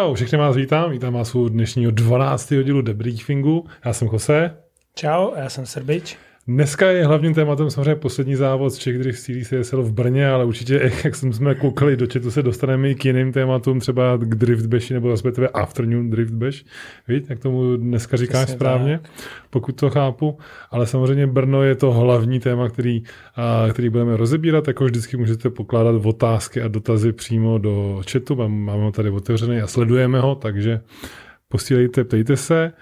čau, všechny vás vítám, vítám vás u dnešního 12. dílu debriefingu. Já jsem Jose. Čau, já jsem Srbič. Dneska je hlavním tématem samozřejmě poslední závod z Czech Drift Series CSL v Brně, ale určitě, jak jsme koukali do četu, se dostaneme i k jiným tématům, třeba k Drift Bash nebo respektive Afternoon Drift Bash. Víš, jak tomu dneska říkáš Přesně správně, tak. pokud to chápu. Ale samozřejmě Brno je to hlavní téma, který, a, který budeme rozebírat. Jako vždycky můžete pokládat otázky a dotazy přímo do chatu. Máme ho tady otevřený a sledujeme ho, takže posílejte, ptejte se.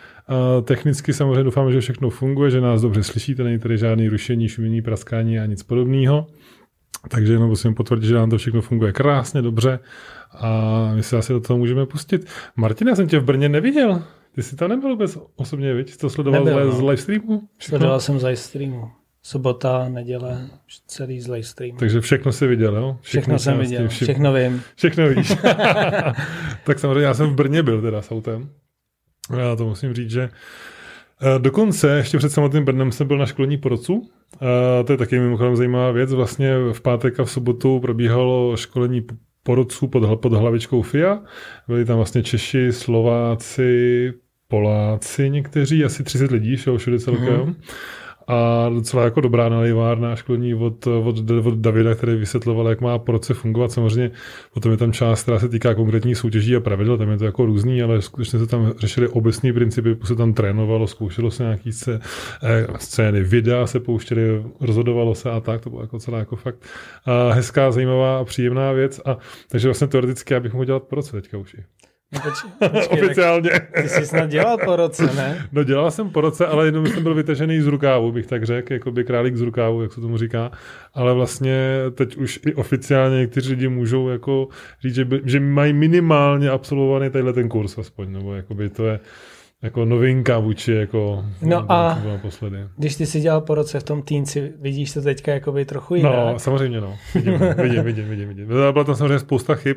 Technicky samozřejmě doufám, že všechno funguje, že nás dobře slyšíte, není tady žádný rušení, šumění, praskání a nic podobného. Takže jenom musím potvrdit, že nám to všechno funguje krásně, dobře a my se asi do toho můžeme pustit. Martina, jsem tě v Brně neviděl. Ty jsi tam nebyl vůbec osobně, víš? Jsi to sledoval Nebyl, z, no. z live streamu? Sledoval jsem z live streamu. Sobota, neděle, celý z live streamu. Takže všechno jsi viděl, jo? Všechno, všechno jsem viděl, všim... všechno vím. Všechno víš. tak samozřejmě já jsem v Brně byl teda s autem. Já to musím říct, že eh, Dokonce ještě před samotným Brnem jsem byl na školení porodců. A to je taky mimochodem zajímavá věc. Vlastně v pátek a v sobotu probíhalo školení porodců pod, pod hlavičkou FIA. Byli tam vlastně Češi, Slováci, Poláci někteří, asi 30 lidí, všude celkem. Mm a docela jako dobrá nalivárna školní od, od, od Davida, který vysvětloval, jak má proce fungovat. Samozřejmě potom je tam část, která se týká konkrétních soutěží a pravidel, tam je to jako různý, ale skutečně se tam řešili obecní principy, se tam trénovalo, zkoušelo se nějaký se, eh, scény, videa se pouštěly, rozhodovalo se a tak, to bylo jako celá jako fakt a hezká, zajímavá a příjemná věc. A, takže vlastně teoreticky já bych mohl dělat proce teďka už. No poč, počkej, Oficiálně. Ty jsi snad dělal po roce, ne? No dělal jsem po roce, ale jenom jsem byl vytažený z rukávu, bych tak řekl, jako by králík z rukávu, jak se tomu říká. Ale vlastně teď už i oficiálně někteří lidi můžou jako říct, že, by, že mají minimálně absolvovaný tenhle ten kurz aspoň, nebo by to je jako novinka vůči jako no a naposledy. když ty si dělal po roce v tom týnci, vidíš to teďka jako by trochu jinak? No, samozřejmě no. Vidím, vidím, vidím, vidím, vidím. Byla tam samozřejmě spousta chyb,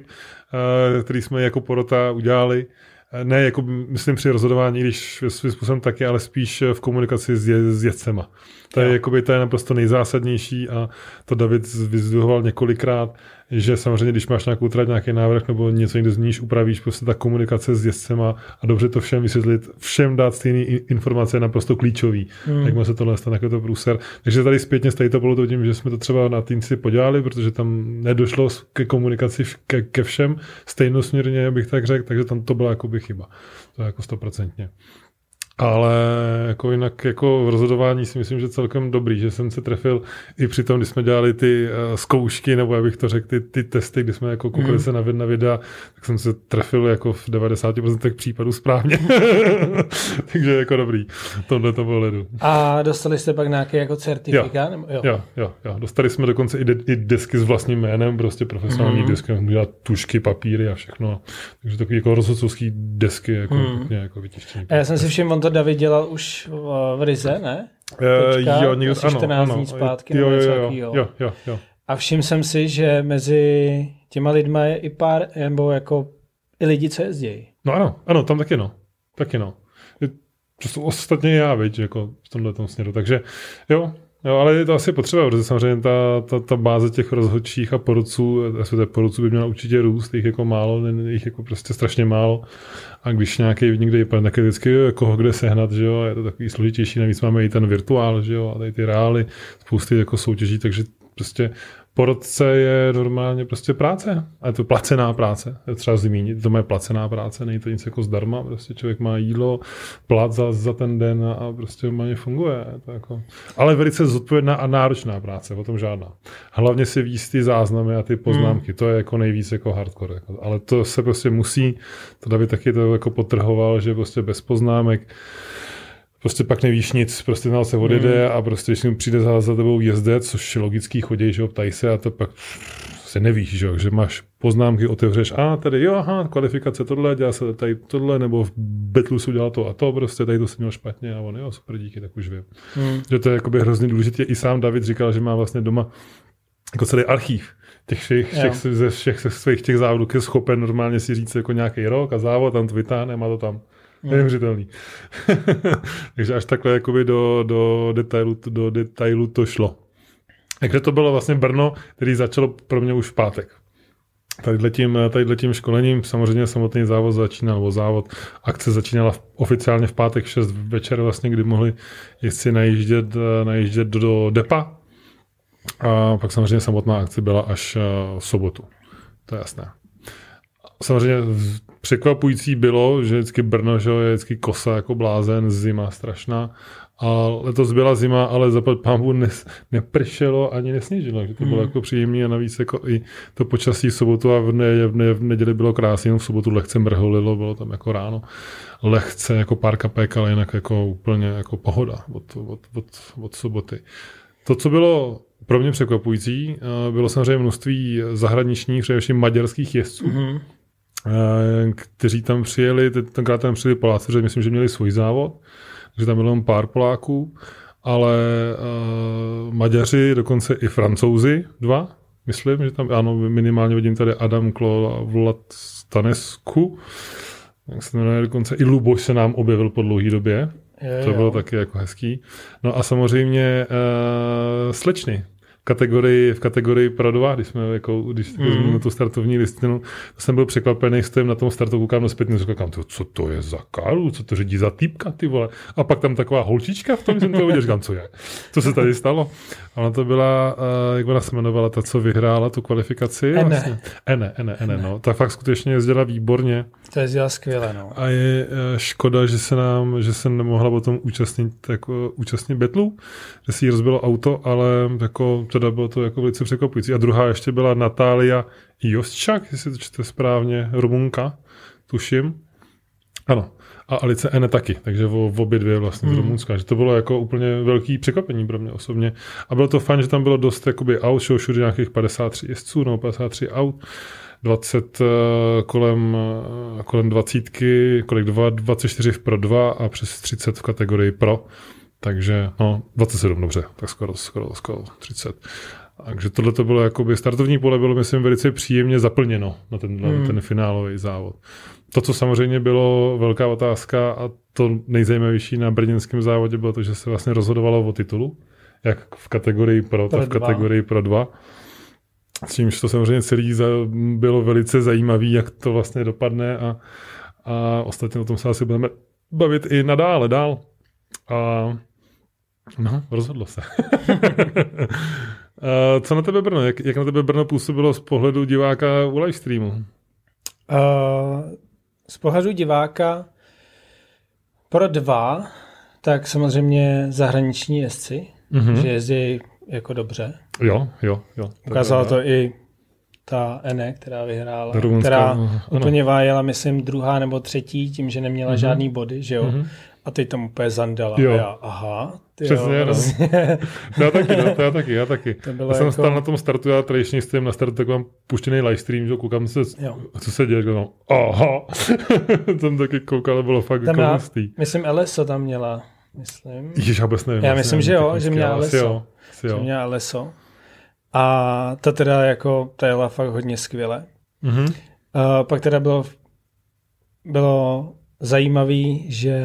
uh, které jsme jako porota udělali. Eh, ne, jako myslím při rozhodování, když svým způsobem taky, ale spíš v komunikaci s, je, s jedcema. To je, jakoby, to je naprosto nejzásadnější a to David vyzdvihoval několikrát, že samozřejmě, když máš nějakou trať, nějaký návrh nebo něco někde zníš, upravíš, prostě ta komunikace s jezdcema a dobře to všem vysvětlit, všem dát stejné informace je naprosto klíčový. Hmm. Jak se tohle stane, jako to průser. Takže tady zpětně z to bylo to tím, že jsme to třeba na týnci podělali, protože tam nedošlo ke komunikaci ke, ke všem stejnosměrně, bych tak řekl, takže tam to byla jakoby chyba. To je jako stoprocentně. Ale jako jinak jako v rozhodování si myslím, že celkem dobrý, že jsem se trefil i při tom, když jsme dělali ty uh, zkoušky, nebo abych to řekl, ty, ty testy, kdy jsme jako koukali mm. se na, na videa, tak jsem se trefil jako v 90% případů správně. Takže jako dobrý. Tohle to bylo ledu. A dostali jste pak nějaký jako certifikát? Jo, jo. jo, jo, jo. Dostali jsme dokonce i, de, i desky s vlastním jménem, prostě profesionální mm. desky, dělat tušky, papíry a všechno. Takže takové jako rozhodcovské desky jako, mm. jako vytištění. Já jsem si všiml, on to David dělal už v, v Rize, ne? Teďka, uh, jo, někdo, asi 14 ano, dní zpátky. Jo, jo, jo, jo, jo, jo, jo. A všiml jsem si, že mezi těma lidma je i pár, nebo jako i lidi, co jezdí. No ano, ano, tam taky no. Taky no. To jsou ostatně já, viď, jako v tomhle tom směru. Takže jo, Jo, ale je to asi potřeba, protože samozřejmě ta, ta, ta báze těch rozhodčích a porodců, asi porodců by měla určitě růst, jich jako málo, jich jako prostě strašně málo. A když nějaký někde je tak je vždycky koho kde sehnat, že jo, je to takový složitější, navíc máme i ten virtuál, že jo, a tady ty reály, spousty jako soutěží, takže prostě porodce je normálně prostě práce. A je to placená práce. Je třeba zmínit, to je placená práce, není to nic jako zdarma. Prostě člověk má jídlo, plat za, za ten den a prostě normálně funguje. Je to jako... Ale velice zodpovědná a náročná práce, o tom žádná. Hlavně si víc ty záznamy a ty poznámky, hmm. to je jako nejvíc jako hardcore. Jako. Ale to se prostě musí, to David taky to jako potrhoval, že prostě bez poznámek prostě pak nevíš nic, prostě znal se odjede hmm. a prostě když přijde za, za tebou jezdec, což je logický, chodí, že ho ptají se a to pak se nevíš, že, že máš poznámky, otevřeš, a tady jo, aha, kvalifikace tohle, dělá se tady tohle, nebo v Betlusu dělá to a to, prostě tady to se měl špatně a on, jo, super, díky, tak už vím. Hmm. Že to je jakoby hrozně důležité. I sám David říkal, že má vlastně doma jako celý archív těch všech, všech, ze všech svých těch závodů, je schopen normálně si říct jako nějaký rok a závod, tam to vytáhne, má to tam. Hmm. Neuvěřitelný. Takže až takhle jakoby do, do, detailu, do detailu to šlo. Takže to bylo vlastně Brno, který začalo pro mě už v pátek. Tadyhle tím, tadyhle tím školením samozřejmě samotný závod začínal, nebo závod, akce začínala v, oficiálně v pátek v 6 večer, vlastně, kdy mohli jezdci najíždět, najíždět do, do depa. A pak samozřejmě samotná akce byla až v sobotu. To je jasné. Samozřejmě překvapující bylo, že vždycky Brno že je vždycky kosa jako blázen, zima strašná. A letos byla zima, ale zapad pámbu ne, nepršelo ani nesněžilo, že to bylo hmm. jako příjemné a navíc jako i to počasí v sobotu a v, ne, v, ne, v neděli bylo krásné, jenom v sobotu lehce mrholilo, bylo tam jako ráno lehce jako pár kapek, ale jinak jako úplně jako pohoda od, od, od, od soboty. To, co bylo pro mě překvapující, eh, bylo samozřejmě množství zahraničních, především maďarských jezdců, mm-hmm. Kteří tam přijeli, tenkrát tam přijeli Poláci, že myslím, že měli svůj závod, že tam bylo jenom pár Poláků, ale uh, Maďaři, dokonce i Francouzi, dva, myslím, že tam, ano, minimálně vidím tady Adam Klo a Vlad Stanesku, jak se jmenuje, dokonce i Luboš se nám objevil po dlouhé době. Je, to bylo jo. taky jako hezký. No a samozřejmě uh, slečny, kategorii, v kategorii pro dva, když jsme jako, když mm. tu startovní listinu, to jsem byl překvapený, stojím na tom startu, koukám na zpětný, říkám, co to je za karu, co to řídí za týpka, ty vole. A pak tam taková holčička v tom, jsem to viděl, říkám, co je, co se tady stalo. Ona to byla, uh, jak ona se jmenovala, ta, co vyhrála tu kvalifikaci. Ene. Vlastně. Ene, Ene, Ene, no. Ta fakt skutečně jezdila výborně. To jezdila skvěle, no. A je uh, škoda, že se nám, že se nemohla potom účastnit, jako, účastnit betlu, že si jí rozbilo auto, ale jako teda bylo to jako velice překvapující. A druhá ještě byla Natália Jostčak, jestli to čte správně, Rumunka, tuším. Ano. A Alice Ene taky, takže v, v obě dvě vlastně hmm. z Rumunska. Že to bylo jako úplně velký překvapení pro mě osobně. A bylo to fajn, že tam bylo dost jakoby aut, šlo všude nějakých 53 jezdců, no 53 aut. 20 uh, kolem, uh, kolem 20, kolik 2, 24 v Pro 2 a přes 30 v kategorii Pro. Takže no, 27, dobře, tak skoro, skoro, skoro 30. Takže tohle to bylo jakoby, startovní pole bylo, myslím, velice příjemně zaplněno na ten, hmm. na ten finálový závod. To, co samozřejmě bylo velká otázka a to nejzajímavější na brněnském závodě bylo to, že se vlastně rozhodovalo o titulu, jak v kategorii pro, tak v kategorii pro dva. S čímž to samozřejmě celý bylo velice zajímavé, jak to vlastně dopadne a, a ostatně o tom se asi budeme bavit i nadále dál. A No, rozhodlo se. Co na tebe Brno? Jak, jak na tebe Brno působilo z pohledu diváka u live streamu? Uh, z pohledu diváka pro dva, tak samozřejmě zahraniční jezdci, mm-hmm. že jezdí jako dobře. Jo, jo, jo. Ukázala to i ta Ene, která vyhrála, Rumunská, která ano. úplně vájela, myslím, druhá nebo třetí, tím, že neměla mm-hmm. žádný body, že jo. Mm-hmm. A teď tam úplně zandala. Jo. Já, aha, ty Přesně, jo, no. já taky, no, to já taky, já taky. To já jsem jako... stál na tom startu, já tradičně stojím na startu, tak mám puštěný livestream, že koukám se, jo. co se děje, no, aha, tam taky koukal, ale bylo fakt tam jako Myslím, Eleso tam měla, myslím. Ježiš, já vůbec nevím. Já myslím, nevím, že jo, že měla Eleso. Jo, jo. Že měla Eleso. A ta teda jako, ta jela fakt hodně skvěle. Mm-hmm. Uh, pak teda bylo, bylo zajímavý, že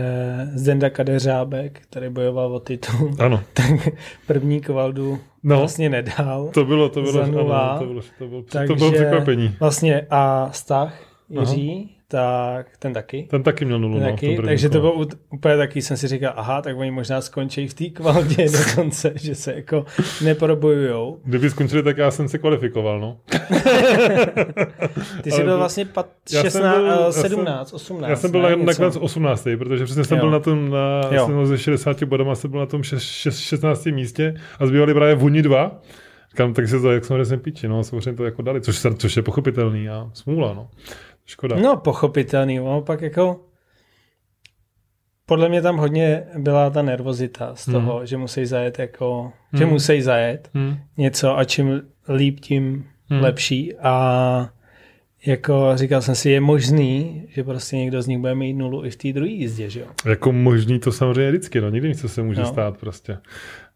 Zdenda Kadeřábek, který bojoval o titul, ano. tak první kvaldu no, vlastně nedal. To bylo, to bylo, ano, to bylo, to bylo, to bylo překvapení. Vlastně a Stach Jiří, tak ten taky. Ten taky měl nulu. No, taky, takže to bylo úplně taky, jsem si říkal, aha, tak oni možná skončí v té kvalitě dokonce, že se jako neprobojujou. Kdyby skončili, tak já jsem se kvalifikoval, no. Ty jsi byl vlastně pat, 16, byl, 17, 18. Já jsem byl ne, nakonec 18, protože přesně jsem jo. byl na tom, na, jsem ze 60 bodama jsem byl na tom 16. místě a zbývali právě vůni dva. Říkám, tak se to, jak jsem jsem píči, no, samozřejmě to jako dali, což, což je pochopitelný a smůla, no. Škoda. No, pochopitelný. No, pak jako podle mě tam hodně byla ta nervozita z toho, hmm. že musí zajet jako, hmm. že musí zajet hmm. něco a čím líp, tím hmm. lepší a jako říkal jsem si, je možný, že prostě někdo z nich bude mít nulu i v té druhé jízdě, že jo? Jako možný to samozřejmě vždycky, no, nikdy nic se může no. stát prostě.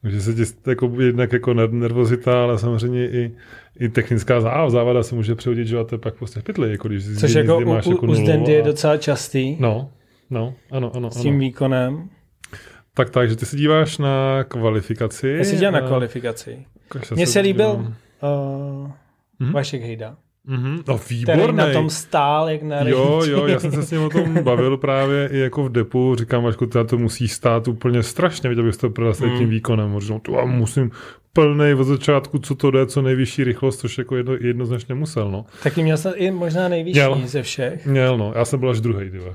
Může se ti jako jednak jako nervozita, ale samozřejmě i, i technická závada se může přehodit, že a to je pak prostě pytli, jako když Což jako u, máš jako u Zdendy a... je docela častý. No, no, ano, ano. S tím ano. výkonem. Tak, takže ty se díváš na kvalifikaci. Já se dívám na kvalifikaci. Mně se líbil uh, hmm? Vašek Hejda. Mm-hmm. No výborný. Který na tom stál, jak na Jo, jo, já jsem se s ním o tom bavil právě i jako v depu. Říkám, Vašku, to musí stát úplně strašně, viděl bych to prodal s mm. tím výkonem. Říkám, to já musím plný od začátku, co to jde, co nejvyšší rychlost, což jako jedno, jednoznačně musel. No. Taky měl jsem i možná nejvyšší měl, ze všech. Měl, no. Já jsem byl až druhý, tyhle.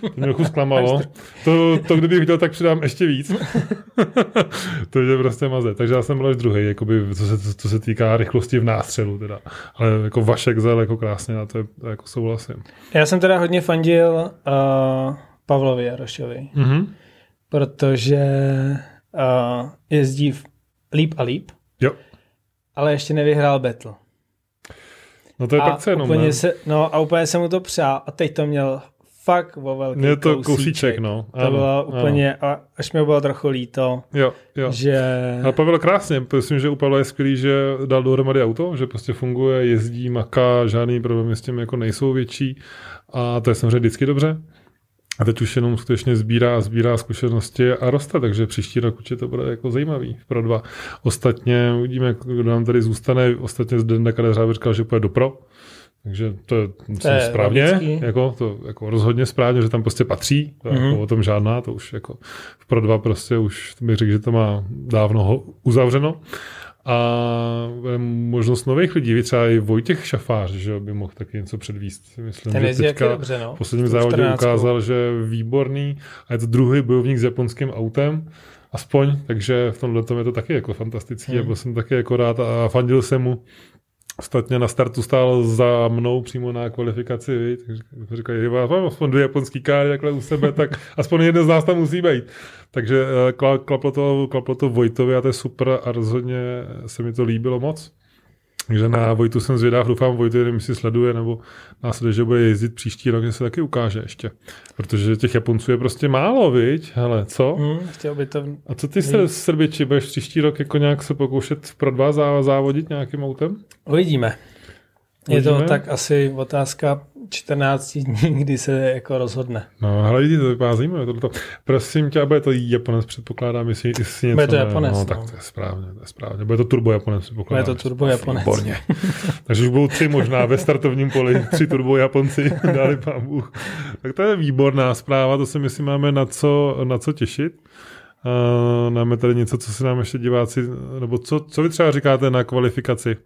To mě trochu zklamalo. To, to, kdybych viděl, tak přidám ještě víc. to je prostě maze. Takže já jsem byl až druhý, jakoby, co, se, co se týká rychlosti v nástřelu. Teda. Ale jako Vašek zel jako krásně a to je to jako souhlasím. Já jsem teda hodně fandil uh, Pavlovi Jarošovi, mm-hmm. protože uh, jezdí v líp a líp, jo. ale ještě nevyhrál battle. No to je a pak jenom, úplně se, no a úplně jsem mu to přál a teď to měl fakt o velký Je to kousíček. kousíček no. To ano, bylo úplně, ano. až mi bylo trochu líto, jo, jo. že... Ale Pavel krásně, myslím, že u Pavla je skvělý, že dal dohromady auto, že prostě funguje, jezdí, maká, žádný problémy s tím jako nejsou větší a to je samozřejmě vždycky dobře. A teď už jenom skutečně sbírá, sbírá zkušenosti a roste, takže příští rok určitě to bude jako zajímavý pro dva. Ostatně uvidíme, kdo nám tady zůstane. Ostatně zde Kadeřáb říkal, že půjde do pro, takže to je, to je správně, jako, to jako rozhodně správně, že tam prostě patří, to mm-hmm. jako o tom žádná, to už jako v Pro 2 prostě už bych řekl, že to má dávno uzavřeno. A možnost nových lidí, třeba i Vojtěch Šafář, že by mohl taky něco předvíst. Myslím, Ten že teďka dobře, no. v posledním závodě 14. ukázal, že je výborný a je to druhý bojovník s japonským autem, aspoň, takže v tomhle je to taky jako fantastický, hmm. a byl jsem taky jako rád a fandil jsem mu. Ostatně na startu stál za mnou přímo na kvalifikaci, takže říkají, že mám aspoň dvě japonský káry takhle u sebe, tak aspoň jeden z nás tam musí být. Takže eh, klaplo to, klaplo to Vojtovi a to je super a rozhodně se mi to líbilo moc. Takže na Vojtu jsem zvědav, doufám Vojtu, nevím, si sleduje, nebo následuje, že bude jezdit příští rok, že se taky ukáže ještě. Protože těch Japonců je prostě málo, viď? Hele, co? Mm, chtěl by to... A co ty se Srbiči, budeš příští rok jako nějak se pokoušet pro dva závodit nějakým autem? Uvidíme. Je to tak asi otázka 14 dní, kdy se jako rozhodne. No, ale lidi, to vypadá zajímavé. Tohleto. Prosím tě, bude to Japonec, předpokládám, jestli, jestli něco... Bude to Japonec, no, no. tak to je správně, to je správně. Bude to turbo Japonec, předpokládám. Bude to turbo Japonec. Výborně. Takže už budou tři možná ve startovním poli, tři turbo Japonci, dali pán Bůh. Tak to je výborná zpráva, to si myslím máme na co, na co těšit. Uh, máme tady něco, co se nám ještě diváci, nebo co, co vy třeba říkáte na kvalifikaci?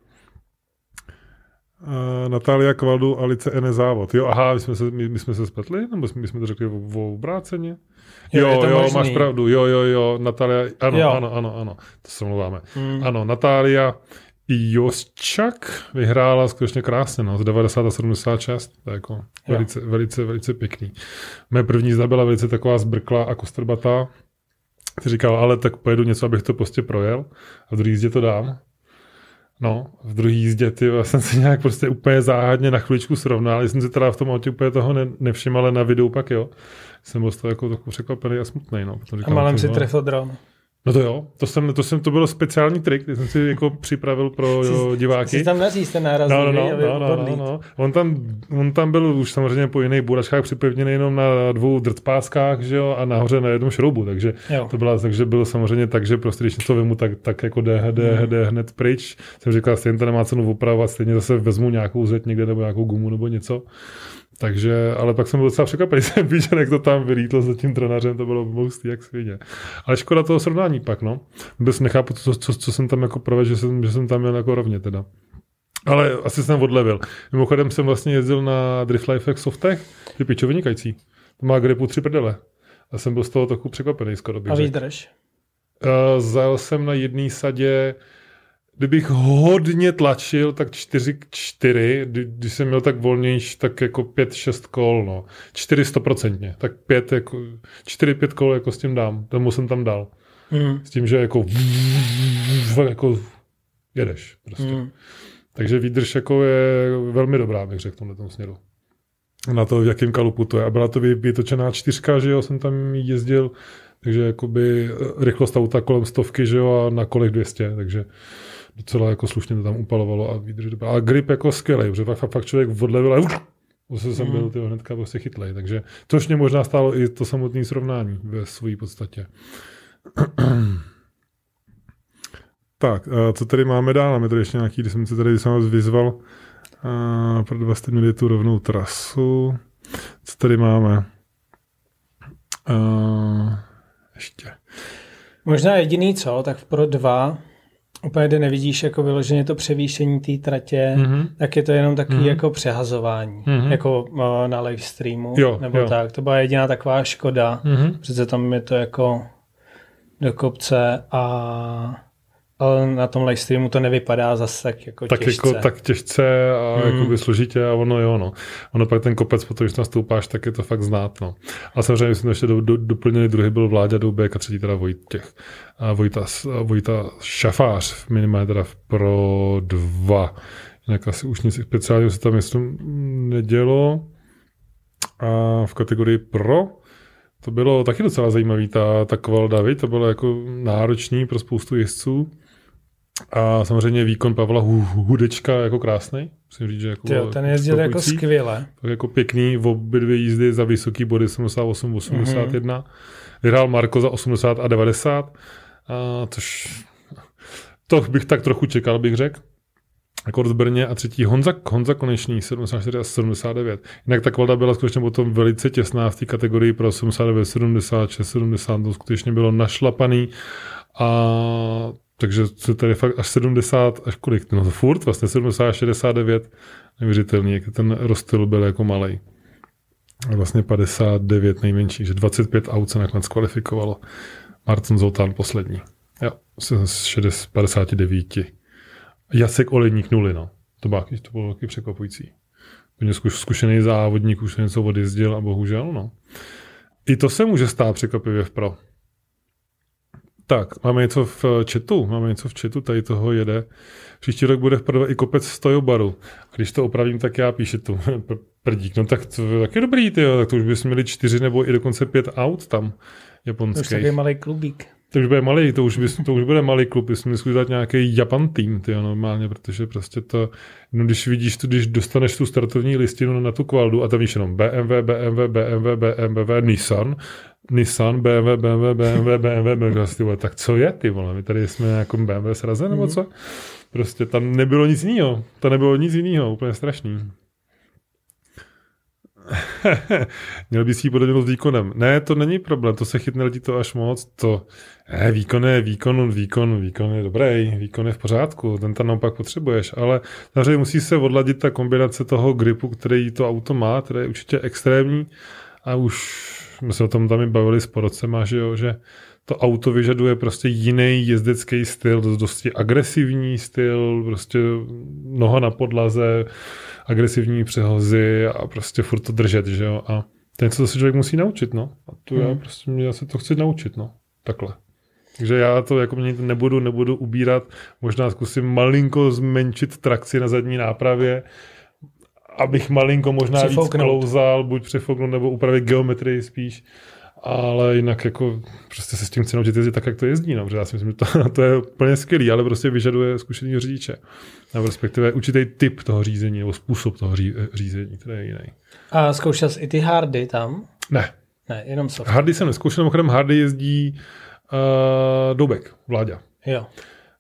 Uh, Natália Kvaldu, Alice N. závod. Jo, aha, my jsme se, my, my jsme se spletli? Nebo jsme, my jsme to řekli o obráceně? Jo, jo, jo máš pravdu. Jo, jo, jo, Natália, ano, jo. ano, ano, ano, to se mluváme. Hmm. Ano, Natália Josčak vyhrála skutečně krásně, no, z 90 a 76, to je jako velice, velice, velice pěkný. Mé první jízda byla velice taková zbrkla a kostrbatá. Říkal, ale tak pojedu něco, abych to prostě projel a v druhé jízdě to dám. No, v druhé jízdě, ty, já jsem si nějak prostě úplně záhadně na chviličku srovnal, jsem si teda v tom autě úplně toho ne, nevšiml, ale na videu pak jo. Jsem byl z toho jako trochu překvapený a smutný. No. Říkám, a malem si trefil dron. No to jo, to, jsem, to, jsem, to bylo speciální trik, který jsem si jako připravil pro jo, diváky. Jsi tam naříz ten náraz, no, no, no, no, no, no, no. On, tam, on tam byl už samozřejmě po jiných buračkách připevněný jenom na dvou drtpáskách, že jo, a nahoře na jednom šroubu, takže jo. to byla, takže bylo samozřejmě tak, že prostě když něco vemu, tak, tak jako jde, jde, hmm. jde hned pryč. Jsem říkal, stejně to nemá cenu opravovat, stejně zase vezmu nějakou zeď někde nebo nějakou gumu nebo něco. Takže, ale pak jsem byl docela překvapený, jsem viděl, jak to tam vylítlo za tím trenařem, to bylo moustý jak svině. Ale škoda toho srovnání pak, no. Vůbec nechápu, co, co, co jsem tam jako provedl, že jsem, že jsem tam měl jako rovně teda. Ale asi jsem odlevil. Mimochodem jsem vlastně jezdil na Drift Life softech, ty pičo vynikající. To má gripu tři prdele. A jsem byl z toho trochu překvapený skoro bych A výdrž? Uh, zajel jsem na jedné sadě kdybych hodně tlačil, tak 4 4, když jsem měl tak volnější, tak jako 5 6 kol, no. 4 stoprocentně, tak 5 jako, 4 5 kol jako s tím dám, tomu jsem tam dal. Mm. S tím, že jako jako jedeš prostě. Mm. Takže výdrž jako je velmi dobrá, bych řekl v tomhle směru. Na to, v jakém kalupu to je. A byla to vytočená čtyřka, že jo, jsem tam jezdil, takže jakoby rychlost auta kolem stovky, že jo, a na kolech 200, takže docela jako slušně to tam upalovalo a vydrž A grip jako skvělý, protože fakt, fakt člověk odlevil a zase jsem byl ty hnedka prostě chytlej. Takže tož mě možná stálo i to samotné srovnání ve své podstatě. tak, co tady máme dál? Máme tady ještě nějaký, když jsem se tady sám vyzval, A pro dva jste měli tu rovnou trasu. Co tady máme? A, ještě. Možná jediný co, tak pro dva úplně kde nevidíš jako vyloženě to převýšení té tratě, mm-hmm. tak je to jenom takový mm-hmm. jako přehazování, mm-hmm. jako uh, na live streamu, jo, nebo jo. tak. To byla jediná taková škoda, mm-hmm. přece tam je to jako do kopce a ale na tom live streamu to nevypadá zase tak jako tak těžce. Jako, tak těžce a mm. jakoby složitě a ono jo, no. Ono pak ten kopec, potom, když nastoupáš, tak je to fakt znát, no. A samozřejmě jsme ještě do, do, doplnili, druhý byl Vláďa Doubek a třetí teda Vojtěch. A Vojta, Vojta Šafář, minimálně teda pro dva. Jinak asi už nic speciálního se tam myslím nedělo. A v kategorii pro to bylo taky docela zajímavý, ta, ta Kval David, to bylo jako náročný pro spoustu jezdců. A samozřejmě výkon Pavla Hudečka jako krásný. Musím říct, že jako Tyjo, ten jezdil jako skvěle. Tak jako pěkný, v obě dvě jízdy za vysoký body 78, 81. Mm-hmm. Vyhrál Marko za 80 a 90. A což to bych tak trochu čekal, bych řekl. Akord v Brně a třetí Honza, Honza Konečný 74 a 79. Jinak ta kvalita byla skutečně potom velice těsná v té kategorii pro 79, 76, 70, to skutečně bylo našlapaný a takže se tady fakt až 70, až kolik, no to furt, vlastně 70, 69, neuvěřitelný, jak ten rozstyl byl jako malý. A vlastně 59 nejmenší, že 25 aut se nakonec kvalifikovalo. Martin Zoltán poslední. Jo, z 59. Jacek Olejník nuly, no. To, bylo, to bylo taky překvapující. Úplně zkušený závodník už něco odjezdil a bohužel, no. I to se může stát překvapivě v pro. Tak, máme něco v chatu, máme něco v chatu, tady toho jede. Příští rok bude v i kopec stojobaru. A když to opravím, tak já píšu tu prdík. No tak to je taky dobrý, ty, tak to už bychom měli čtyři nebo i dokonce pět aut tam japonských. To je malý klubík. To už bude malý, to už, by, to už bude malý klub, bychom měli dát nějaký Japan tým, ty normálně, protože prostě to, no když vidíš, tu, když dostaneš tu startovní listinu na tu kvaldu a tam víš jenom BMW, BMW, BMW, BMW, Nissan, Nissan, BMW, BMW, BMW, BMW, BMW, ty vole, tak co je ty vole, my tady jsme jako BMW srazen nebo co? Prostě tam nebylo nic jiného, to nebylo nic jiného, úplně strašný. Měl bys jí podobně s výkonem. Ne, to není problém, to se chytne lidi to až moc. To, ne, výkon je výkon, výkon, výkon je dobrý, výkon je v pořádku, ten tam naopak potřebuješ, ale samozřejmě musí se odladit ta kombinace toho gripu, který to auto má, který je určitě extrémní a už jsme se o tom tam i bavili s porodcema, že jo, že to auto vyžaduje prostě jiný jezdecký styl, dosti agresivní styl, prostě noha na podlaze, agresivní přehozy a prostě furt to držet, že jo. A to je něco, co se člověk musí naučit, no. A tu hmm. já prostě já se to chci naučit, no. Takhle. Takže já to jako mě nebudu, nebudu ubírat, možná zkusím malinko zmenšit trakci na zadní nápravě, abych malinko možná víc klouzal, buď přefouknout nebo upravit geometrii spíš, ale jinak jako prostě se s tím chci naučit jezdit tak, jak to jezdí, no, protože já si myslím, že to, to je úplně skvělý, ale prostě vyžaduje zkušený řidiče. Nebo respektive určitý typ toho řízení nebo způsob toho ří, řízení, který je jiný. A zkoušel jsi i ty hardy tam? Ne. Ne, jenom soft. Hardy jsem neskoušel, mimochodem hardy jezdí uh, Doubek, Vláďa. Jo.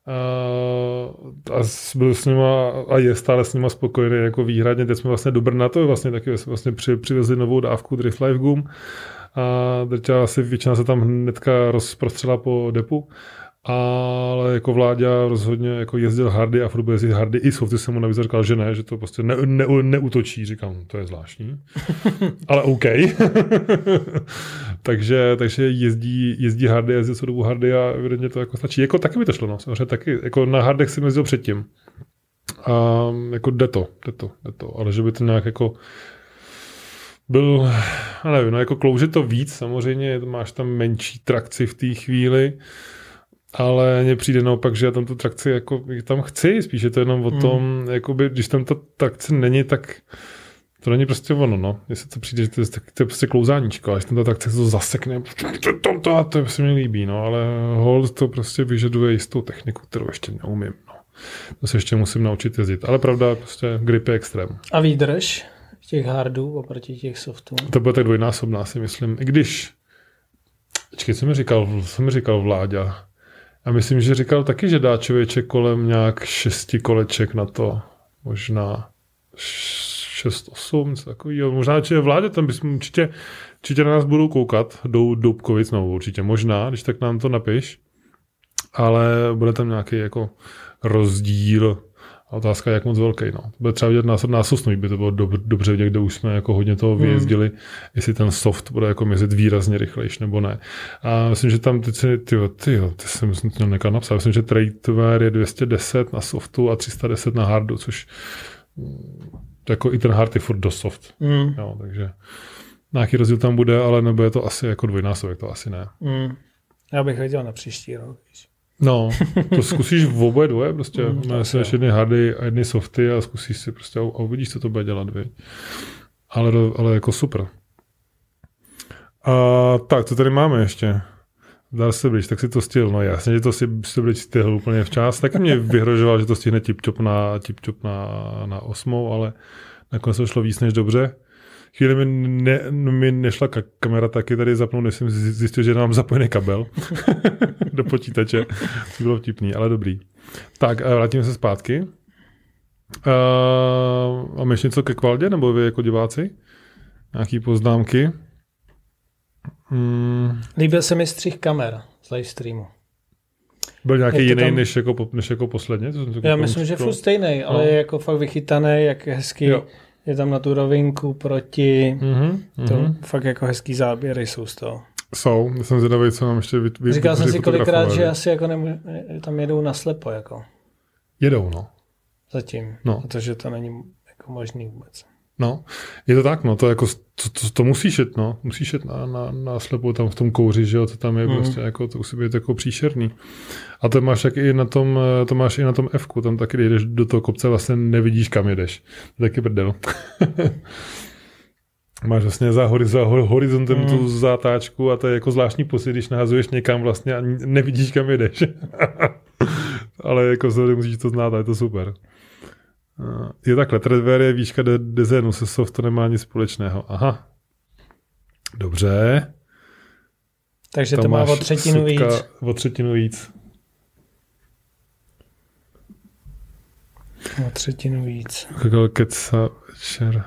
Uh, a byl s nima a je stále s nima spokojený jako výhradně. Teď jsme vlastně do Brna, to vlastně taky vlastně při, přivezli novou dávku Drift Life Goom a drťa asi většina se tam hnedka rozprostřela po depu ale jako vládě rozhodně jako jezdil hardy a furt bude jezdit hardy. I Softy jsem mu navíc říkal, že ne, že to prostě ne, ne, neutočí. Říkám, to je zvláštní. ale OK. takže, takže jezdí, jezdí hardy, jezdí co dobu hardy a evidentně to jako stačí. Jako taky by to šlo, no. Samozřejmě taky. Jako na hardech jsem jezdil předtím. A jako jde to, jde to, jde to. Ale že by to nějak jako byl, já nevím, no jako klouže to víc, samozřejmě máš tam menší trakci v té chvíli, ale mně přijde naopak, že já tam tu trakci jako tam chci, spíš je to jenom o hmm. tom, jakoby, když tam ta trakce není, tak to není prostě ono, no. Jestli to přijde, že to je, to je prostě klouzáníčko, a když tam ta trakce to zasekne, to, to, to, to se mi líbí, no, ale hold to prostě vyžaduje jistou techniku, kterou ještě neumím, no. To se ještě musím naučit jezdit, ale pravda, prostě grip je extrém. A výdrž těch hardů oproti těch softů? To bude tak dvojnásobná, si myslím. I když, počkej, co mi říkal, co mi říkal Vláďa? A myslím, že říkal taky, že dá člověče kolem nějak šesti koleček na to. Možná. 6-8, něco takového. Možná, že vládě tam bychom určitě, určitě na nás budou koukat, do Doubkovic, no určitě možná, když tak nám to napiš. Ale bude tam nějaký jako rozdíl a otázka je, jak moc velký. No. Bude třeba vidět nás, násosnový, by to bylo dob, dobře vidět, kde už jsme jako hodně toho hmm. vyjezdili, hmm. jestli ten soft bude jako mezit výrazně rychlejší nebo ne. A myslím, že tam ty, ty, ty, ty, ty jsem myslím, to nekal napsat. Myslím, že Tradeware je 210 na softu a 310 na hardu, což to jako i ten hard je furt dost soft. Mm. Jo, takže nějaký rozdíl tam bude, ale nebude to asi jako dvojnásobek, to asi ne. Mm. Já bych viděl na příští rok. No, to zkusíš v oboje dvoje, prostě mm, no, si jedny hardy a jedny softy a zkusíš si prostě a, uvidíš, co to bude dělat, vy. Ale, ale jako super. A, tak, co tady máme ještě? Dal se blíž, tak si to stihl. No jasně, že to si, si blíž stihl úplně včas. Taky mě vyhrožoval, že to stihne tip na, tip na, na osmou, ale nakonec to šlo víc než dobře. Chvíli mi, ne, mi nešla ka- kamera taky tady zapnout, než jsem zjistil, že mám zapojený kabel do počítače. To bylo vtipný, ale dobrý. Tak, vrátíme se zpátky. Uh, máme ještě něco ke kvaldě, nebo vy jako diváci? Nějaký poznámky? Hmm. Líbil se mi střih kamer z live streamu. Byl nějaký jiný tam... než, jako, než jako posledně? Já myslím, že furt stejný, ale no. je jako fakt vychytaný, jak hezky jo. Je tam na tu rovinku proti. Mm-hmm, to mm-hmm. fakt jako hezký záběry jsou z toho. Jsou, já jsem zvědavý, co nám ještě vy, vy, Říkal jsem si kolikrát, že asi jako nemů- tam jedou naslepo. Jako. Jedou, no. Zatím, no. protože to není jako možný vůbec. No, je to tak, no, to jako, to, to, to musíš jet, no, musíš jet na, na, na slepo tam v tom kouři, že jo, to tam je mm. prostě jako, to musí být jako příšerný. A to máš jak i na tom, to máš i na tom f tam taky, když jdeš do toho kopce, vlastně nevidíš, kam jedeš. Taky brdel. máš vlastně za, hori, za horizontem mm. tu zatáčku a to je jako zvláštní pocit, když nahazuješ někam vlastně a nevidíš, kam jedeš. Ale jako musíš to znát a je to super. Je takhle, Tredware je výška dezenu, se soft to nemá nic společného. Aha. Dobře. Takže Tam to má o třetinu víc. O třetinu víc. O třetinu víc. Keca večer.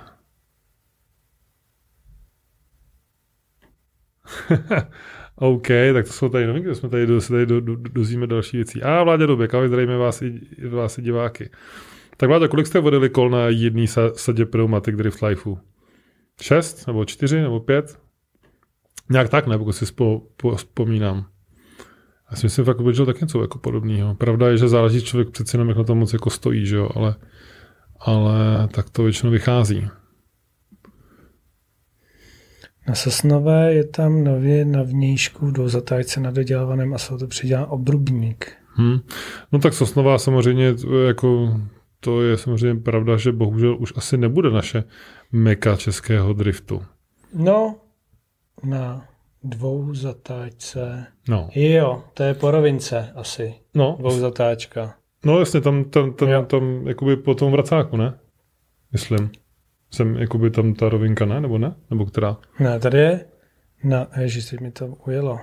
OK, tak to jsou tady novinky, jsme tady, se tady do, do, dozvíme další věcí. A vládě době, zdravíme vás i, vás i diváky. Tak Vláďo, kolik jste vodili kol na jedný sadě pneumatik Drift Lifeu? Šest? Nebo čtyři? Nebo pět? Nějak tak, ne, pokud si spo, po, vzpomínám. Já si myslím, že fakt tak něco jako podobného. Pravda je, že záleží člověk přeci jenom, jak na tom moc jako stojí, že jo, ale, ale tak to většinou vychází. Na Sosnové je tam nově na vnějšku do zatájce na dodělávaném asfaltu přidělán obrubník. Hmm. No tak Sosnová samozřejmě jako to je samozřejmě pravda, že bohužel už asi nebude naše meka českého driftu. No, na dvou zatáčce. No. Jo, to je po rovince asi. No. Dvou zatáčka. No jasně, tam, tam, tam, jo. tam jakoby po tom vracáku, ne? Myslím. Jsem jakoby tam ta rovinka, ne? Nebo ne? Nebo která? Ne, tady je na, ježiš, teď mi to ujelo.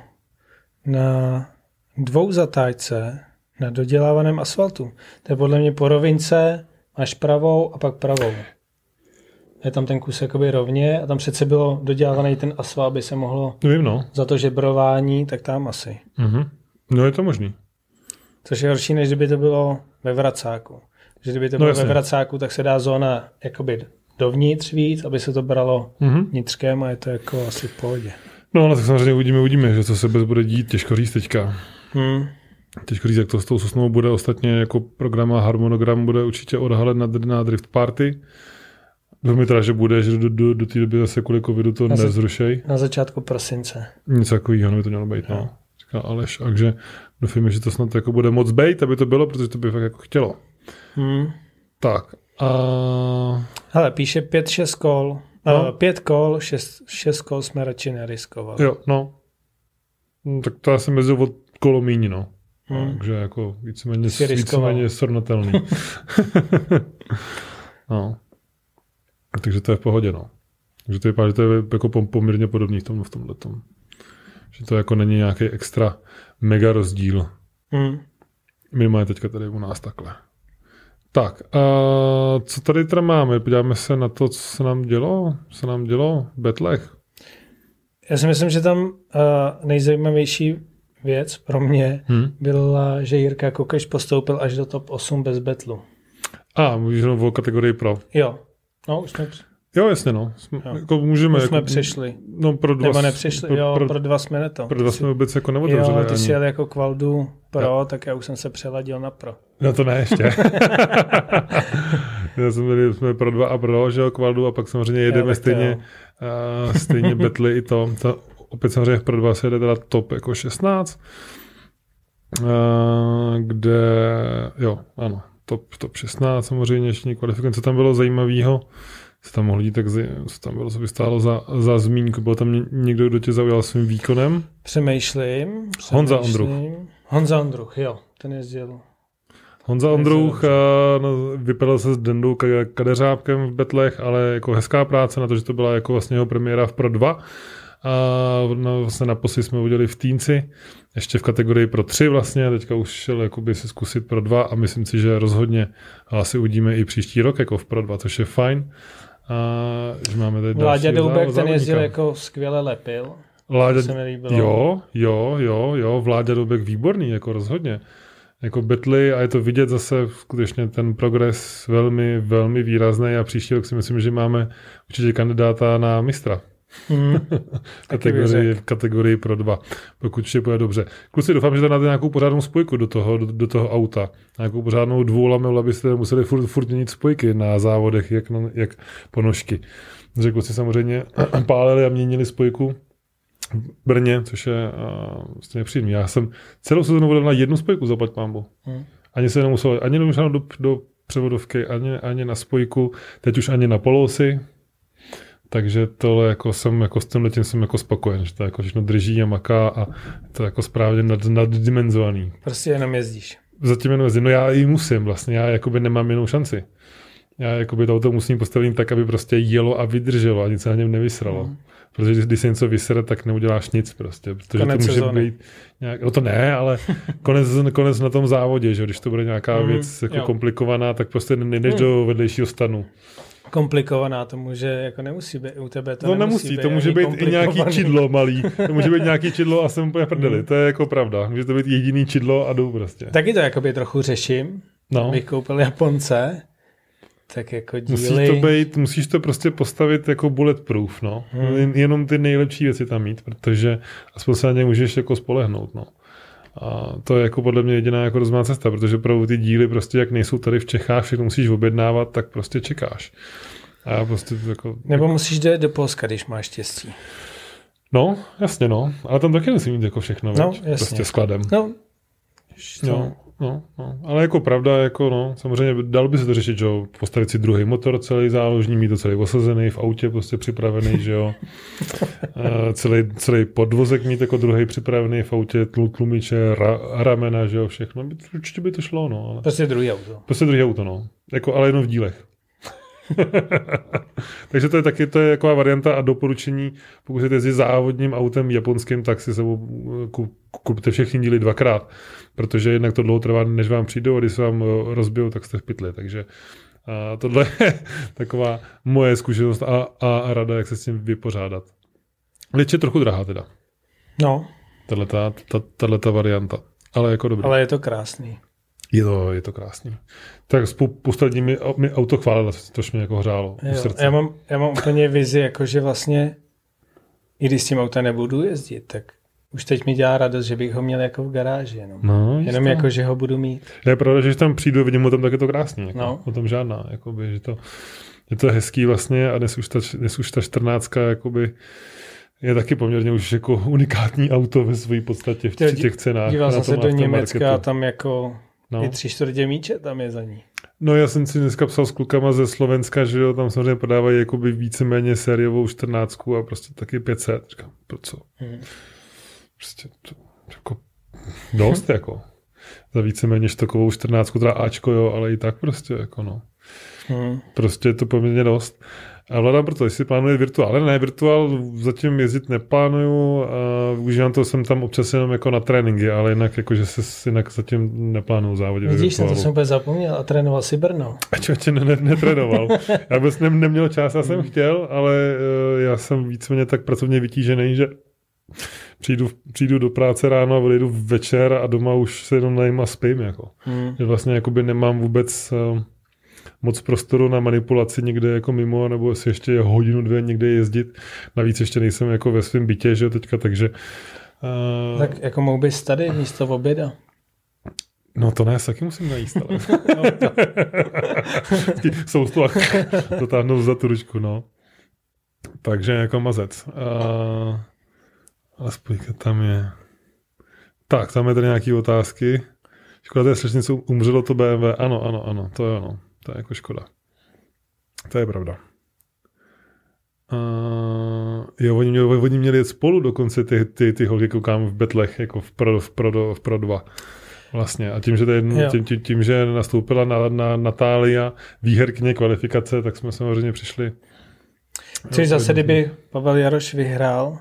Na dvou zatáčce na dodělávaném asfaltu. To je podle mě po rovince, máš pravou a pak pravou. Je tam ten kus jakoby rovně a tam přece bylo dodělávaný ten asfalt, aby se mohlo Vím, no. za to žebrování, tak tam asi. Mm-hmm. No je to možný. Což je horší, než kdyby to bylo ve vracáku. Že kdyby to no, bylo jasně. ve vracáku, tak se dá zóna jakoby dovnitř víc, aby se to bralo mm-hmm. vnitřkem a je to jako asi v pohodě. No ale tak samozřejmě uvidíme, uvidíme, že co se bez bude dít, těžko říct teďka. Hmm. Těžko říct, jak to s tou sosnou bude. Ostatně jako program a harmonogram bude určitě odhalet na, na Drift Party. Doufám teda, že bude, že do, do, do té doby zase kvůli covidu to na nezrušej. Na začátku prosince. Nic takového by to mělo být, no. no. Říká Aleš, takže doufám, že to snad jako bude moc být, aby to bylo, protože to by fakt jako chtělo. Hmm. Tak. A... Hele, píše 5-6 kol. No. Uh, pět kol, šest, šest kol jsme radši neriskovali. Jo, no. no tak to asi mezi od kolomíní, no. Hmm. Takže jako víceméně, víceméně srovnatelný. no. Takže to je v pohodě, no. Takže to vypadá, že to je jako poměrně podobný v tom v tomhle tom. Že to jako není nějaký extra mega rozdíl. Hmm. Minimálně teďka tady u nás takhle. Tak, a co tady teda máme? Podíváme se na to, co se nám dělo, co se nám dělo v Betlech. Já si myslím, že tam uh, nejzajímavější věc pro mě hmm. byla, že Jirka Kokeš postoupil až do top 8 bez betlu. A, mluvíš jenom o kategorii pro. Jo. No, už jsme... Jo, jasně, no. Jsme, jo. Jako můžeme. Už jsme jako, přišli. No, pro dva, Nebo nepřišli, pro, jo, pro, pro dva jsme to. Pro dva jsme vůbec jako neotevřeli. Jo, ty jsi jel jako kvaldu pro, jo. tak já už jsem se přeladil na pro. No to ne ještě. já jsem měli, jsme pro dva a pro, že jo, kvaldu a pak samozřejmě jedeme jo, stejně, uh, stejně betly i to. to opět samozřejmě pro dva se jede teda top jako 16, uh, kde, jo, ano, top, top 16 samozřejmě, ještě kvalifikace tam bylo zajímavého, se tam mohli tak co tam bylo, co by stálo za, za zmínku, byl tam někdo, kdo tě zaujal svým výkonem? Přemýšlím. přemýšlím. Honza Ondruch. Honza Ondruch, jo, ten jezdil. Honza Ondruch no, vypadal se s Dendou Kadeřábkem v Betlech, ale jako hezká práce na to, že to byla jako vlastně jeho premiéra v Pro 2 a no, vlastně naposledy jsme udělali v Týnci, ještě v kategorii pro tři vlastně, teďka už šel jakoby si zkusit pro dva a myslím si, že rozhodně asi uvidíme i příští rok jako v pro dva, což je fajn. A že máme tady Vláďa Doubek, ten jezdil jako skvěle lepil. Vláďa, jo, jo, jo, jo, Vláďa Doubek výborný, jako rozhodně. Jako Betly a je to vidět zase skutečně ten progres velmi, velmi výrazný a příští rok si myslím, že máme určitě kandidáta na mistra. Hmm. kategorii, kategorii pro dva, pokud vše bude dobře. Kluci, doufám, že tam máte nějakou pořádnou spojku do toho, do, do toho auta. Nějakou pořádnou dvoulamelu, abyste museli furt, furt měnit spojky na závodech, jak, na, jak ponožky. Že kluci samozřejmě pálili a měnili spojku v Brně, což je uh, vlastně nepříjemný. Já jsem celou sezónu volil na jednu spojku, zaplať pámbu. Hmm. Ani se nemusel, ani nemusel do, do převodovky, ani, ani na spojku, teď už ani na polosy, takže tohle jako jsem jako s tím letím jsem jako spokojen, že to jako všechno drží a maká a to jako správně nad, naddimenzovaný. Prostě jenom jezdíš. Zatím jenom jezdím. No já i musím vlastně, já jakoby nemám jinou šanci. Já jakoby to auto musím postavit tak, aby prostě jelo a vydrželo a nic se na něm nevysralo. Mm. Protože když se něco vysere, tak neuděláš nic prostě. Protože konec to může sezóny. být nějak, no to ne, ale konec, konec na tom závodě, že když to bude nějaká mm, věc jako komplikovaná, tak prostě nejdeš mm. do vedlejšího stanu komplikovaná, to může, jako nemusí být u tebe. To no nemusí, nemusí to může být i nějaký čidlo malý. To může být nějaký čidlo a jsem úplně prdeli. Hmm. To je jako pravda. Může to být jediný čidlo a jdu prostě. Taky to jakoby trochu řeším. No. Bych koupil Japonce, tak jako díly... Musíš to, být, musíš to prostě postavit jako bulletproof, no. Hmm. Jenom ty nejlepší věci tam mít, protože aspoň se na ně můžeš jako spolehnout, no. A to je jako podle mě jediná jako rozumná cesta, protože pro ty díly prostě, jak nejsou tady v Čechách, všechno musíš objednávat, tak prostě čekáš. A já prostě jako... Nebo musíš jít do Polska, když máš štěstí. No, jasně no, ale tam taky musí mít jako všechno, no, jasně. prostě skladem. No, no. No, no, ale jako pravda, jako no, samozřejmě dal by se to řešit, že jo, postavit si druhý motor celý záložní, mít to celý osazený, v autě prostě připravený, že jo, uh, celý, celý podvozek mít jako druhý připravený v autě, tl, tlumiče, ra, ramena, že jo, všechno, určitě by to šlo, no. Ale... Prostě druhý auto. Prostě druhý auto, no, jako, ale jenom v dílech. Takže to je taky to je taková varianta a doporučení, pokud jste jezdit závodním autem japonským, tak si sebou kupte všechny díly dvakrát, protože jednak to dlouho trvá, než vám přijdou a když se vám eh, rozbijou, tak jste v pytli. Takže a tohle je taková moje zkušenost a, a rada, jak se s tím vypořádat. Lič je trochu drahá teda. No. Tahle ta varianta. Ale jako dobrý. Ale je to krásný. Je to, je to krásný. Tak s posledními mi auto chválilo, což mě jako hřálo jo, srdce. Já mám, já mám úplně vizi, jako že vlastně, i když s tím autem nebudu jezdit, tak už teď mi dělá radost, že bych ho měl jako v garáži jenom. No, jenom jako, že ho budu mít. Je pravda, že když tam přijdu, vidím o tom, tak je to krásný. Jako, no. O tom žádná. Jakoby, že to, je to hezký vlastně a dnes už ta, dnes už ta 14 jakoby, je taky poměrně už jako unikátní auto ve své podstatě v těch cenách. Díval jsem se do Německa a tam jako No. I tři čtvrtě míče tam je za ní. No já jsem si dneska psal s klukama ze Slovenska, že jo, tam samozřejmě podávají jakoby víceméně sériovou čtrnáctku a prostě taky 500. Říkám, pro co? Hmm. Prostě to, jako dost jako. Za víceméně štokovou čtrnáctku, teda Ačko jo, ale i tak prostě jako no. Hmm. Prostě je to poměrně dost. A vládám proto, jestli plánuje virtuál. Ale ne, virtuál zatím jezdit neplánuju. A užívám to, jsem tam občas jenom jako na tréninky, ale jinak jako, že se jinak zatím neplánuju závodit. Vidíš, jsem to jsem úplně zapomněl a trénoval si Brno. A čo, ne, ne, netrénoval. já bych ne, neměl čas, já jsem hmm. chtěl, ale uh, já jsem víceméně tak pracovně vytížený, že přijdu, přijdu do práce ráno a odejdu večer a doma už se jenom najím a spím. Jako. Hmm. Že vlastně jakoby nemám vůbec uh, moc prostoru na manipulaci někde jako mimo, nebo si ještě hodinu, dvě někde jezdit. Navíc ještě nejsem jako ve svém bytě, že jo, teďka, takže... Uh, tak jako mohl bys tady místo v oběda? No to ne, taky musím najíst, ale... Soustu a dotáhnout za tu ručku, no. Takže jako mazec. Uh, aspoň tam je... Tak, tam je tady nějaké otázky. Škoda, strašně umřelo to BMW. Ano, ano, ano, to je ono. To je jako škoda. To je pravda. Uh, jo, oni měli, oni měli jet spolu dokonce ty, ty, ty holky, koukám v Betlech, jako v Pro, v Pro, v Pro 2. Vlastně. A tím, že, tady, tím, tím, tím, že nastoupila na, na Natália výherkyně kvalifikace, tak jsme samozřejmě přišli. Což zase, kdyby Pavel Jaroš vyhrál,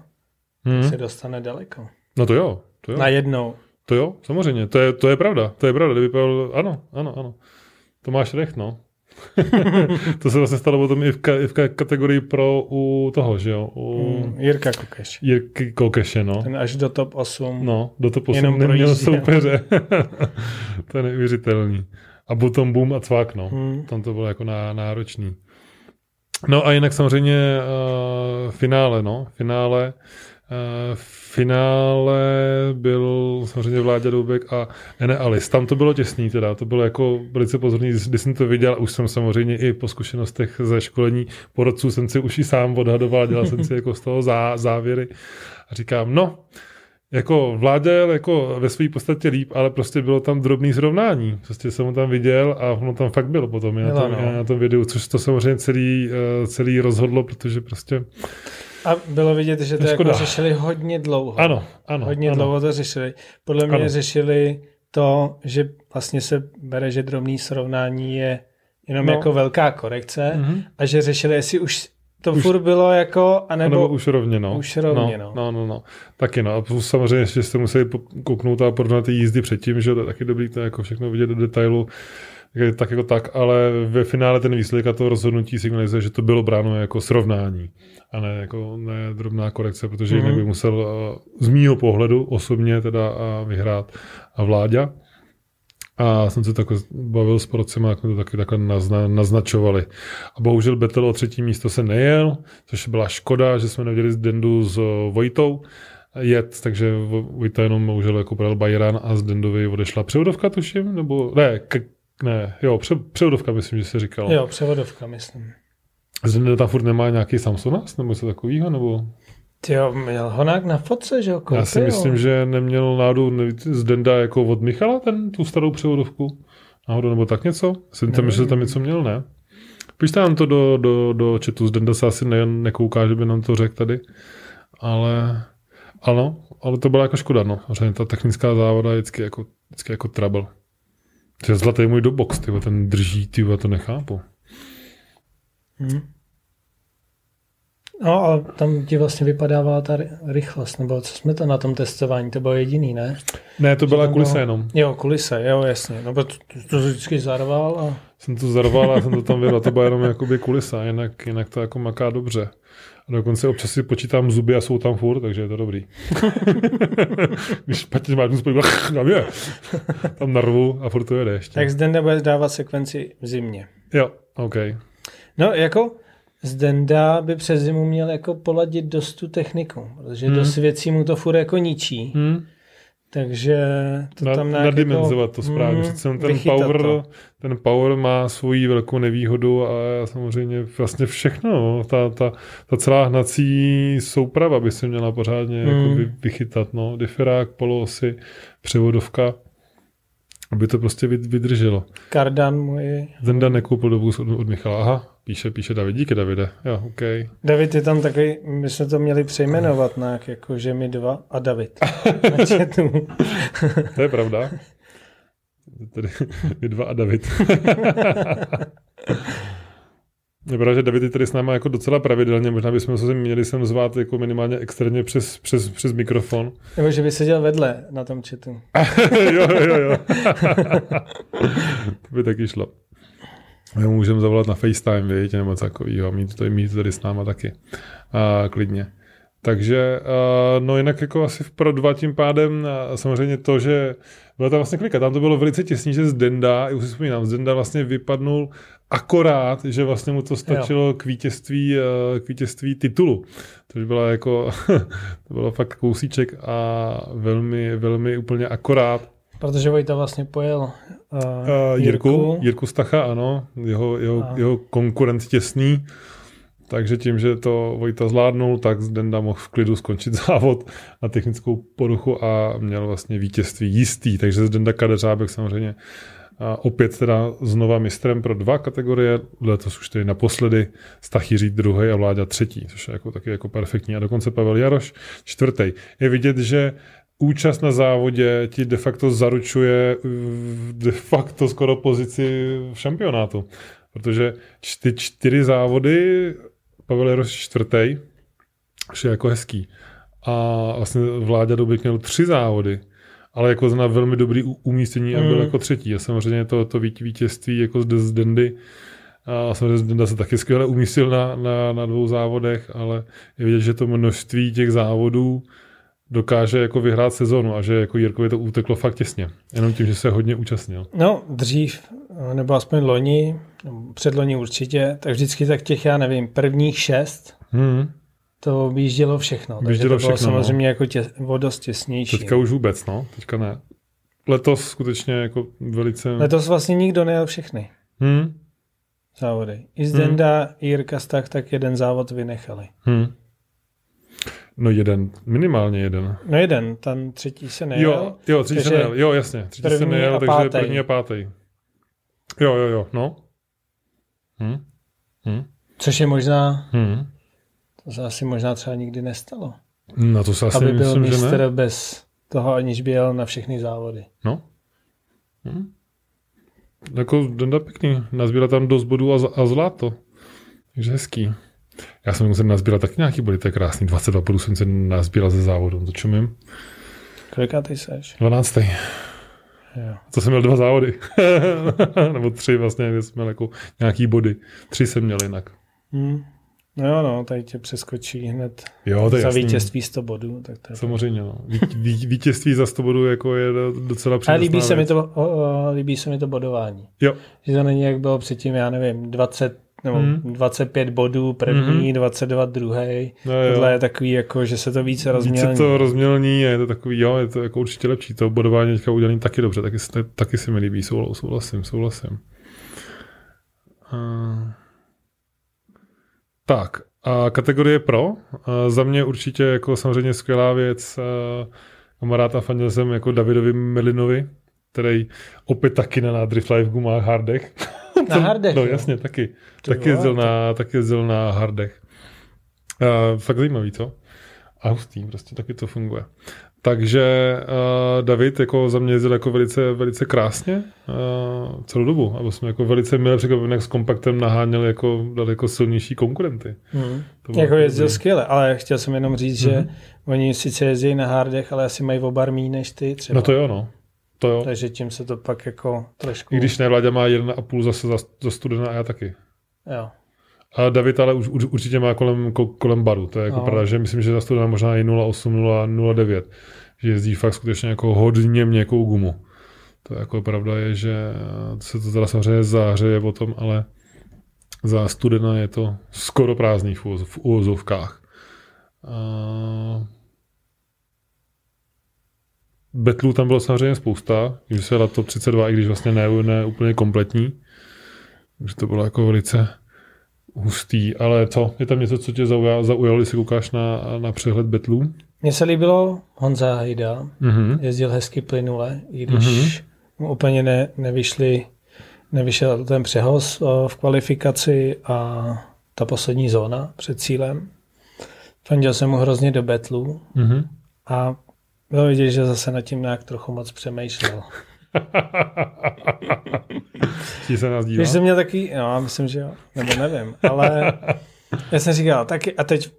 hmm. se dostane daleko. No to jo. To jo. Na jednou. To jo, samozřejmě. To je, to je pravda. To je pravda. Kdyby Pavel, ano, ano, ano. To máš recht, no. to se vlastně stalo potom i v, ka- i v kategorii pro u toho, že jo? U... Mm, Jirka Kokeš. Jirky Kokeše, no. Ten až do top 8. No, do top 8 Jenom neměl soupeře. to je neuvěřitelný. A potom boom a cvak, no. Hmm. Tam to bylo jako ná, náročný. No a jinak samozřejmě uh, finále, no. Finále v finále byl samozřejmě Vláďa Doubek a Ene Alice. Tam to bylo těsný teda, to bylo jako velice pozorný, když jsem to viděl, už jsem samozřejmě i po zkušenostech ze školení porodců jsem si už i sám odhadoval, dělal jsem si jako z toho zá, závěry a říkám, no, jako vládě jako ve své podstatě líp, ale prostě bylo tam drobný zrovnání. Prostě jsem ho tam viděl a ono tam fakt bylo potom je na, tom, no. na tom videu, což to samozřejmě celý, eh, celý rozhodlo, protože prostě a bylo vidět, že to jako řešili hodně dlouho. Ano, ano. Hodně ano. dlouho to řešili. Podle mě ano. řešili to, že vlastně se bere, že drobný srovnání je jenom no. jako velká korekce mm-hmm. a že řešili, jestli už to už, furt bylo jako, anebo, anebo už rovně, no. Už rovně, no. No, no, no. no. Taky, no. A samozřejmě, že jste museli kouknout a porovnat ty jízdy předtím, že to je taky dobrý, to jako všechno vidět do detailu tak jako tak, ale ve finále ten výsledek a to rozhodnutí signalizuje, že to bylo bráno jako srovnání a ne jako ne drobná korekce, protože jinak mhm. by musel z mýho pohledu osobně teda vyhrát a vláďa. A jsem se takhle bavil s porodcema, jak to taky takhle nazna, naznačovali. A bohužel Betel o třetí místo se nejel, což byla škoda, že jsme neviděli Dendu s Vojtou jet, takže Vojta jenom bohužel jako bral Bayern a z Dendovi odešla převodovka, tuším, nebo ne, k, ne, jo, pře, převodovka myslím, že se říkalo. Jo, převodovka myslím. Zde tam furt nemá nějaký Samsung nebo něco takového, nebo? Ty jo, měl Honák na fotce, že jo? Já si myslím, že neměl nádu z Denda jako od Michala ten, tu starou převodovku. Náhodou nebo tak něco? Jsem tam, že tam něco měl, ne? Pište nám to do, do, do chatu, z Denda se asi ne, nekouká, že by nám to řekl tady. Ale ano, ale to byla jako škoda, no. Že ta technická závoda je vždycky jako, vždycky jako trouble. Je zlatý můj do box, tyvo, ten drží, tyvo, to nechápu. Hmm. No a tam ti vlastně vypadávala ta rychlost, nebo co jsme to na tom testování, to bylo jediný, ne? Ne, to byla kulisa bylo... jenom. Jo, kulise, jo, jasně. No, to, to, to vždycky zarval a... Jsem to zarval a jsem to tam věděl, to byla jenom jakoby kulisa, jinak, jinak to jako maká dobře. A dokonce občas si počítám zuby a jsou tam furt, takže je to dobrý. Když špatně máš zuby, tam je. Tam narvu a furt to jede ještě. Tak zde nebude dávat sekvenci v zimě. Jo, OK. No, jako Zdenda by přes zimu měl jako poladit dost tu techniku, protože hmm. dost věcí mu to furt jako ničí. Hmm. Takže to na, tam nadimenzovat jako, to správně. Hmm, ten power, to. ten power má svoji velkou nevýhodu a samozřejmě vlastně všechno. No. Ta, ta, ta celá hnací souprava by se měla pořádně jako vy, vychytat. No. Diferák, poloosy, převodovka aby to prostě vydrželo. Kardan můj. Zenda nekoupil dobu od Michala. Aha, píše, píše David. Díky, Davide. Jo, OK. David je tam takový, my jsme to měli přejmenovat na jako, že my dva a David. to je pravda. Tady my dva a David. Je pravda, že David je tady s náma jako docela pravidelně, možná bychom se měli sem zvát jako minimálně externě přes, přes, přes mikrofon. Nebo že by seděl vedle na tom chatu. jo, jo, jo. to by taky šlo. My můžeme zavolat na FaceTime, víte, nebo takovýho, mít, to, mít tady s náma taky. A, klidně. Takže, no jinak jako asi v pro dva tím pádem samozřejmě to, že byla tam vlastně klika, tam to bylo velice těsný, že z Denda, už si vzpomínám, z Denda vlastně vypadnul akorát, že vlastně mu to stačilo jo. k vítězství, k vítězství titulu. Což byla jako, to bylo fakt kousíček a velmi, velmi úplně akorát. Protože Vojta vlastně pojel uh, uh, Jirku, Jirku. Jirku Stacha, ano, jeho, jeho, a... jeho konkurent těsný. Takže tím, že to Vojta zvládnul, tak Zdenda mohl v klidu skončit závod na technickou poruchu a měl vlastně vítězství jistý. Takže Zdenda Kadeřábek samozřejmě a opět teda znova mistrem pro dva kategorie, letos už tedy naposledy, Stach druhý a Vláďa třetí, což je jako taky jako perfektní. A dokonce Pavel Jaroš čtvrtý. Je vidět, že účast na závodě ti de facto zaručuje de facto skoro pozici v šampionátu. Protože ty čtyři závody Pavel Jaroš čtvrtý, což je jako hezký. A vlastně Vláďa Dubik měl tři závody, ale jako zna velmi dobrý umístění a byl mm. jako třetí. A samozřejmě to, to vítězství jako z Dendy a samozřejmě Denda se taky skvěle umístil na, na, na dvou závodech, ale je vidět, že to množství těch závodů dokáže jako vyhrát sezonu a že jako Jirkovi to uteklo fakt těsně. Jenom tím, že se hodně účastnil. No, dřív, nebo aspoň loni, předloni určitě, tak vždycky tak těch, já nevím, prvních šest, hmm. To objíždělo všechno. Objíždělo takže to bylo všechno, no. samozřejmě no. jako tě, o dost těsnější. Teďka už vůbec, no. Teďka ne. Letos skutečně jako velice... Letos vlastně nikdo nejel všechny. Hmm. Závody. I Zdenda, hmm. i Jirka Stach tak jeden závod vynechali. Hmm. No jeden, minimálně jeden. No jeden, ten třetí se nejel. Jo, jo třetí se nejel, jo jasně, třetí se nejel, takže pátý. první a pátý. Jo, jo, jo, no. Hm? Hm? Což je možná, hm? To se asi možná třeba nikdy nestalo. No to se asi Aby byl myslím, že ne. bez toho, aniž by jel na všechny závody. No. Hm? Jako Denda pěkný, nazbíral tam dost bodů a, a zlato. Takže hezký. Já jsem musel nazbírat taky nějaký body, to je krásný. 22 bodů jsem se nazbíral ze závodu, to čumím. Ty seš? 12. Jo. To jsem měl dva závody. Nebo tři vlastně, kde měl jako nějaký body. Tři jsem měl jinak. Hmm. No jo, no, tady tě přeskočí hned jo, to je za jasný. vítězství 100 bodů. Tak to je Samozřejmě, no. Ví, ví, vítězství za 100 bodů jako je docela A líbí se, mi to, o, o, líbí se mi to bodování. Jo. Že to není, jak bylo předtím, já nevím, 20 nebo hmm. 25 bodů první, hmm. 22 druhý. No, Tohle je takový, jako, že se to více rozmělní. Více to rozmělní, je to takový, jo, je to jako určitě lepší. To bodování teďka udělané taky dobře, taky, taky si mi líbí, souhlasím, souhlasím. Uh, tak, a kategorie pro. Uh, za mě určitě jako samozřejmě skvělá věc. Uh, kamarád a fandil jsem jako Davidovi Melinovi, který opět taky na Drift Live má hardech. Na hardech? no jasně, taky. taky jezdil, na, taky jezdil na hardech. Uh, fakt zajímavý, co? A hustý, prostě taky to funguje. Takže uh, David jako za mě jezdil jako velice, velice krásně uh, celou dobu. A jsme jako velice milé překvapený, jak s kompaktem naháněl jako daleko silnější konkurenty. Hmm. jako jezdil skvěle, ale chtěl jsem jenom říct, mm-hmm. že mhm. oni sice jezdí na hardech, ale asi mají obarmí než ty třeba. No to jo, no. To jo. Takže tím se to pak jako trošku... I když Nevládě má jeden a půl zase za, za studena a já taky. Jo. A David ale už, určitě má kolem, kolem baru. To je jako no. pravda, že myslím, že za studena možná i 0,8, 0,9. Že jezdí fakt skutečně jako hodně měkkou gumu. To jako pravda je, že se to teda samozřejmě zahřeje potom, ale za studena je to skoro prázdný v, úvozovkách. A Betlů tam bylo samozřejmě spousta, když se top 32, i když vlastně ne, ne úplně kompletní. Takže to bylo jako velice hustý, ale co, je tam něco, co tě zaujalo, zaujalo když se koukáš na, na přehled Betlů? Mně se líbilo Honza Hejda, mm-hmm. jezdil hezky plynule, i když mm-hmm. mu úplně ne, nevyšli, nevyšel ten přehoz v kvalifikaci a ta poslední zóna před cílem. Fandil jsem mu hrozně do Betlu mm-hmm. a bylo vidět, že zase nad tím nějak trochu moc přemýšlel. Ti se nás dívá? Víš, to mě taky, no, myslím, že jo, nebo nevím, ale já jsem říkal, taky, a teď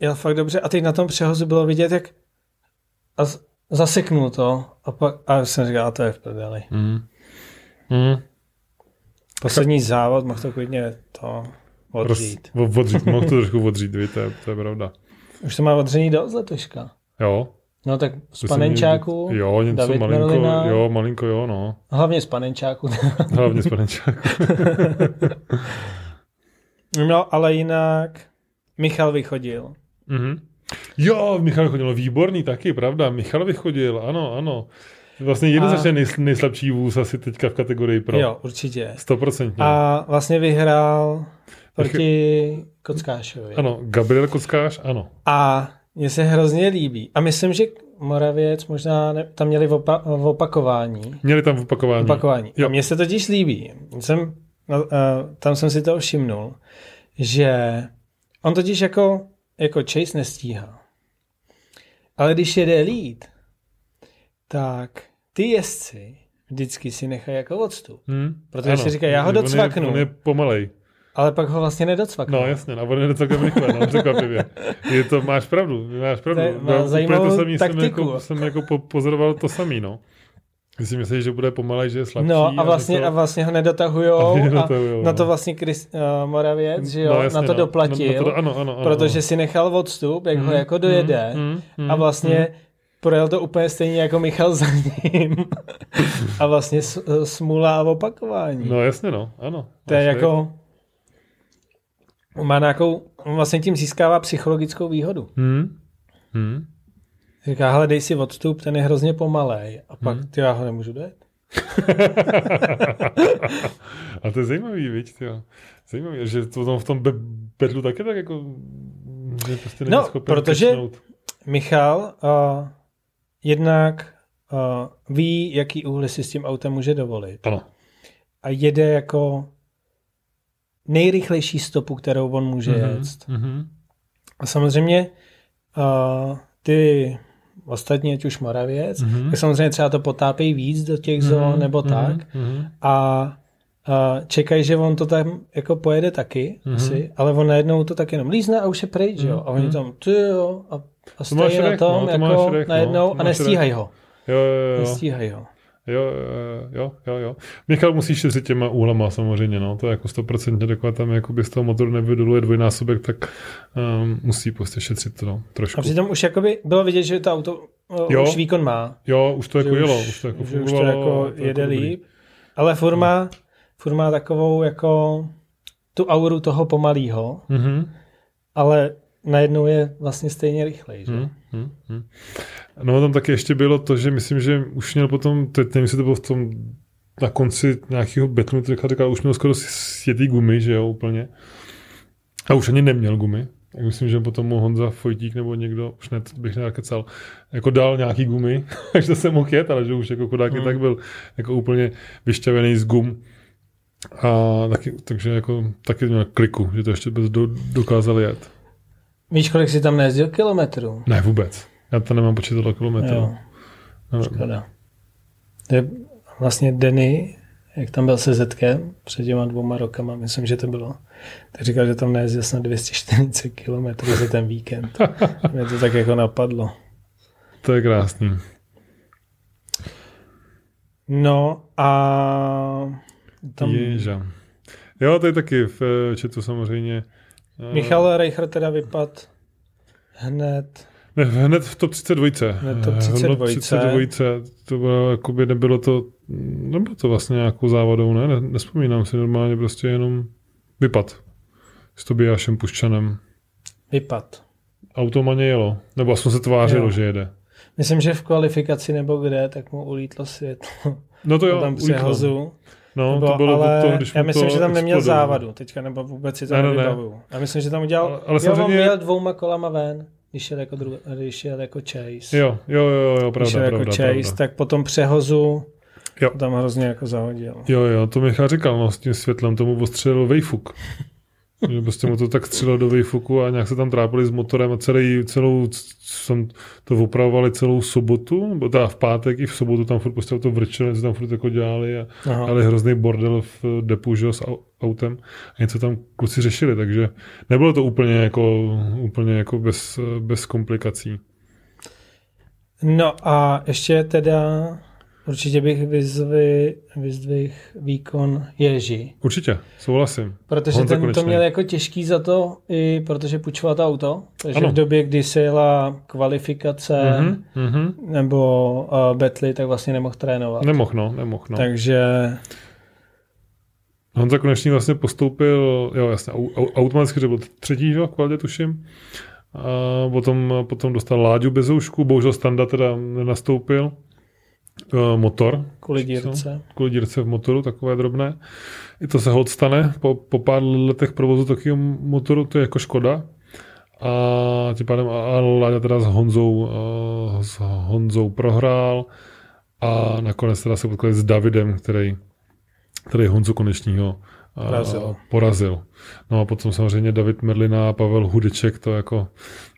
jel fakt dobře, a teď na tom přehozu bylo vidět, jak a zaseknul to, a pak, a jsem říkal, to je v prdeli. Mm. Mm. Poslední závod, mohl to klidně to odřít. Roz, odřít, mohl to trošku odřít, víte, to je, to je pravda. Už to má odření dost letoška. Jo. No tak z panenčáku, jo, něco David malinko, Merlina, jo, malinko, jo, no. Hlavně z panenčáku. Hlavně z panenčáku. no, ale jinak Michal vychodil. Mm-hmm. Jo, Michal vychodil, výborný taky, pravda. Michal vychodil, ano, ano. Vlastně jednoznačně a... nej, nejslabší vůz asi teďka v kategorii pro. Jo, určitě. 100%. A vlastně vyhrál proti Kockášovi. Ano, Gabriel Kockáš, ano. A mně se hrozně líbí. A myslím, že Moravěc možná ne, tam měli v, opa- v opakování. Měli tam v opakování. opakování. Jo. A mně se totiž líbí. Jsem, uh, tam jsem si to všimnul, že on totiž jako, jako Chase nestíhá. Ale když jede lead, tak ty jezdci vždycky si nechají jako odstup. Hmm. Protože ano. si říkají, já ho docvaknu. On je, on je pomalej. Ale pak ho vlastně nedocvakne. No jasně, a on nedocvakne rychle, no, překvapivě. Je to, máš pravdu, máš pravdu. To má zajímavou to samý taktiku. Jsem jako, jsem jako po, pozoroval to samý, no. Když si myslíš, že bude pomalej, že je slabší. No a vlastně, a, to... a vlastně ho nedotahujou. A, nedotahujou, a na to no. vlastně Chris, uh, Moravěc, že jo, no, jasně, na to no. doplatil. Na, na to, ano, ano, ano, protože ano. si nechal odstup, jak mm, ho jako dojede. Mm, mm, a vlastně mm projel to úplně stejně jako Michal za ním. a vlastně smula a opakování. No jasně, no, ano. To je jako... Má nějakou... Vlastně tím získává psychologickou výhodu. Hmm. Hmm. Říká, hele, dej si odstup, ten je hrozně pomalej. A pak, hmm. ty já ho nemůžu dojet. a to je zajímavý, víš, jo. Zajímavý, že to v tom bedlu taky tak jako... Že prostě no, protože kečnout. Michal uh, jednak uh, ví, jaký úhly si s tím autem může dovolit. Ano. A jede jako nejrychlejší stopu, kterou on může mm-hmm. jet. Mm-hmm. A samozřejmě uh, ty ostatní, ať už Moravěc, mm-hmm. tak samozřejmě třeba to potápějí víc do těch zón mm-hmm. nebo mm-hmm. tak. Mm-hmm. A uh, čekají, že on to tam jako pojede taky mm-hmm. asi, ale on najednou to tak jenom lízne a už je pryč, mm-hmm. jo. A oni mhm. tam, ty jo, a a stojí na tom no, jako šrek, no, najednou no, a nestíhají ho. Jo, jo, jo. Nestíhají ho. Jo, jo, jo, jo. Michal musí šetřit těma úhlama samozřejmě, no. To je jako 100% dokud tam jakoby z toho motoru nevydoluje dvojnásobek, tak um, musí prostě šetřit to, no, trošku. A přitom už jakoby bylo vidět, že to auto uh, jo, už výkon má. Jo, už to jako jelo, už to jako fungovalo. Už to jako to jede jako líp. Ale furt má, furt má takovou jako tu auru toho pomalýho, mm-hmm. ale najednou je vlastně stejně rychlej. Že? Hmm, hmm, hmm. No tam taky ještě bylo to, že myslím, že už měl potom, teď nevím, jestli to bylo v tom na konci nějakého betonu, říkal, říkal, už měl skoro sjetý gumy, že jo, úplně. A už ani neměl gumy. Tak myslím, že potom mu Honza Fojtík nebo někdo, už ne, bych nekecal, jako dal nějaký gumy, takže se mohl jet, ale že už jako chudáky hmm. tak byl jako úplně vyšťavený z gum. A taky, takže jako taky měl kliku, že to ještě bez do, dokázal jet. Víš, kolik jsi tam nejezdil kilometrů? Ne, vůbec. Já to nemám počítat kilometrů. No. Škoda. To je vlastně Denny, jak tam byl se Zetkem před těma dvouma rokama, myslím, že to bylo, tak říkal, že tam nejezdil snad 240 kilometrů za ten víkend. Mě to tak jako napadlo. To je krásný. No a tam... Ježa. Jo, to je taky v četu samozřejmě Michal Reicher teda vypad hned ne, hned v top 32. Hned top 32. 32. To bylo, jakoby nebylo to, nebylo to vlastně nějakou závadou, ne? Nespomínám si normálně prostě jenom vypad s Tobiášem Puščanem. Vypad. Automaně jelo. Nebo aspoň se tvářilo, jo. že jede. Myslím, že v kvalifikaci nebo kde, tak mu ulítlo světlo. No to jo, tam přehozu. No, to bylo ale to, když já myslím, to že tam neměl závadu teďka, nebo vůbec si to ne, nevybavuju. Já myslím, že tam udělal, ale, ale jo, samozřejmě... měl dvouma kolama ven, když jel jako, dru... když jel jako Chase. Jo, jo, jo, jo pravda, když jel jako pravda, Chase, pravda. tak potom přehozu jo. tam hrozně jako zahodil. Jo, jo, to Michal říkal, no, s tím světlem tomu ostřelil Vejfuk. Že prostě mu to tak střelo do výfuku a nějak se tam trápili s motorem a celý, celou, jsem to opravovali celou sobotu, nebo teda v pátek i v sobotu tam furt prostě to vrčeli, se tam furt jako dělali a ale hrozný bordel v depu, že, s autem a něco tam kluci řešili, takže nebylo to úplně jako, úplně jako bez, bez komplikací. No a ještě teda Určitě bych vyzdvih výkon Ježi. Určitě, souhlasím. Protože Honza ten konečný. to měl jako těžký za to, i protože půjčoval to auto. Takže ano. v době, kdy se jela kvalifikace mm-hmm, nebo uh, betly, tak vlastně nemohl trénovat. Nemohl, no, nemohl, no. Takže... Honza Konečný vlastně postoupil, jo jasně, automaticky, že byl třetí, jo, kvalitě tuším. A potom, potom dostal Láďu Bezoušku, bohužel Standa teda nenastoupil. Uh, motor. Kvůli dírce. Kvůli dírce v motoru, takové drobné. I to se hod stane po, po pár letech provozu takového motoru, to je jako škoda. A tím pádem Láďa teda s Honzou, uh, s Honzou prohrál a nakonec teda se potkali s Davidem, který, který Honzu konečního porazil. porazil. No a potom samozřejmě David Merlina a Pavel Hudeček, to jako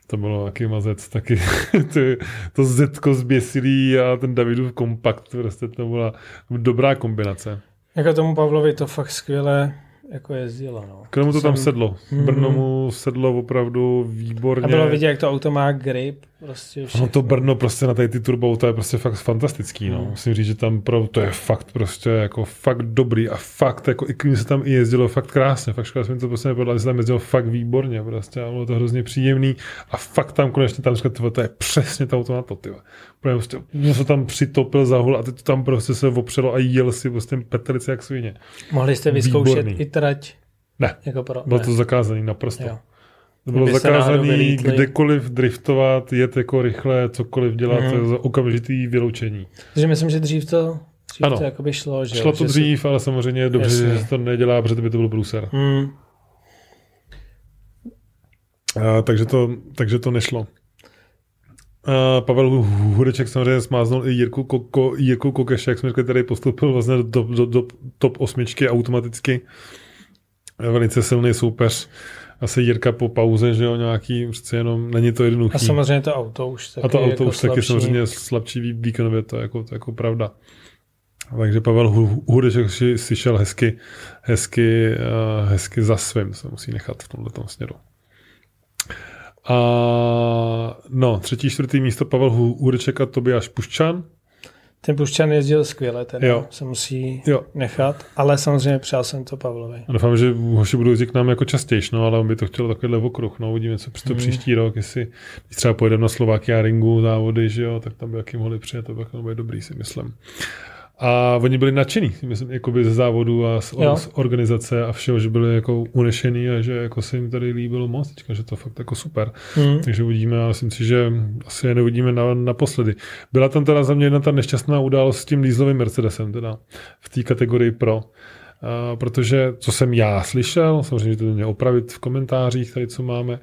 to bylo taky mazec, taky ty, to Zetko zběsilý a ten Davidův kompakt, prostě to byla dobrá kombinace. Jako tomu Pavlovi to fakt skvěle jako jezdila. No. K tomu to Jsem... tam sedlo. Brno mu sedlo opravdu výborně. A bylo vidět, jak to auto má grip. Prostě no to Brno prostě na tady ty turbo to je prostě fakt fantastický. No. Mm. Musím říct, že tam pro, to je fakt prostě jako fakt dobrý a fakt jako i když se tam i jezdilo fakt krásně. Fakt škoda, jsem to prostě nepovedla, se tam jezdilo fakt výborně prostě a bylo to hrozně příjemný a fakt tam konečně tam říkal, to je přesně to auto na to, tyhle. Prostě, se tam přitopil za hul a teď to tam prostě se opřelo a jel si prostě petelice jak svině. Mohli jste vyzkoušet Výborný. i trať? Ne, jako pro, bylo ne. to zakázané naprosto. Jo. To bylo zakázané kdekoliv driftovat, jet jako rychle, cokoliv dělat, mm. za okamžitý vyloučení. Takže myslím, že dřív to, dřív ano. to jakoby šlo. Že šlo to že dřív, si... ale samozřejmě je dobře, Jasně. že se to nedělá, protože by to byl bruser. Mm. A, takže, to, takže to nešlo. A Pavel Hudeček samozřejmě smáznul i Jirku, Koko, Jirku Kokeše, jak jsme řekli, který postoupil vlastně do, do, do top osmičky automaticky. Velice silný soupeř asi Jirka po pauze, že jo, nějaký, přece jenom není to jednoduchý. A samozřejmě to auto už taky A to auto jako už slabší. taky samozřejmě slabší výkonově, to je jako, to je jako pravda. Takže Pavel Hudeček si, si šel hezky, hezky, uh, hezky za svým, se musí nechat v tomhle směru. A no, třetí, čtvrtý místo Pavel Hudeček a Tobiáš Puščan. Ten Puščan jezdil skvěle, ten jo. se musí jo. nechat, ale samozřejmě přál jsem to Pavlovi. A doufám, že hoši budou jezdit k nám jako častěji, no, ale on by to chtěl takovýhle okruh. No, uvidíme, co to hmm. příští rok, jestli když třeba pojedeme na Slovakia ringu závody, že jo, tak tam by jaký mohli přijet, to by bylo dobrý, si myslím. A oni byli nadšení, myslím, jakoby ze závodu a z, z organizace a všeho, že byli jako unešený a že jako se jim tady líbilo moc teďka, že to fakt jako super. Mm. Takže uvidíme a myslím si, že asi je neuvidíme na, naposledy. Byla tam teda za mě jedna ta nešťastná událost s tím dieselovým Mercedesem teda v té kategorii Pro. Uh, protože, co jsem já slyšel, samozřejmě to mě opravit v komentářích tady, co máme,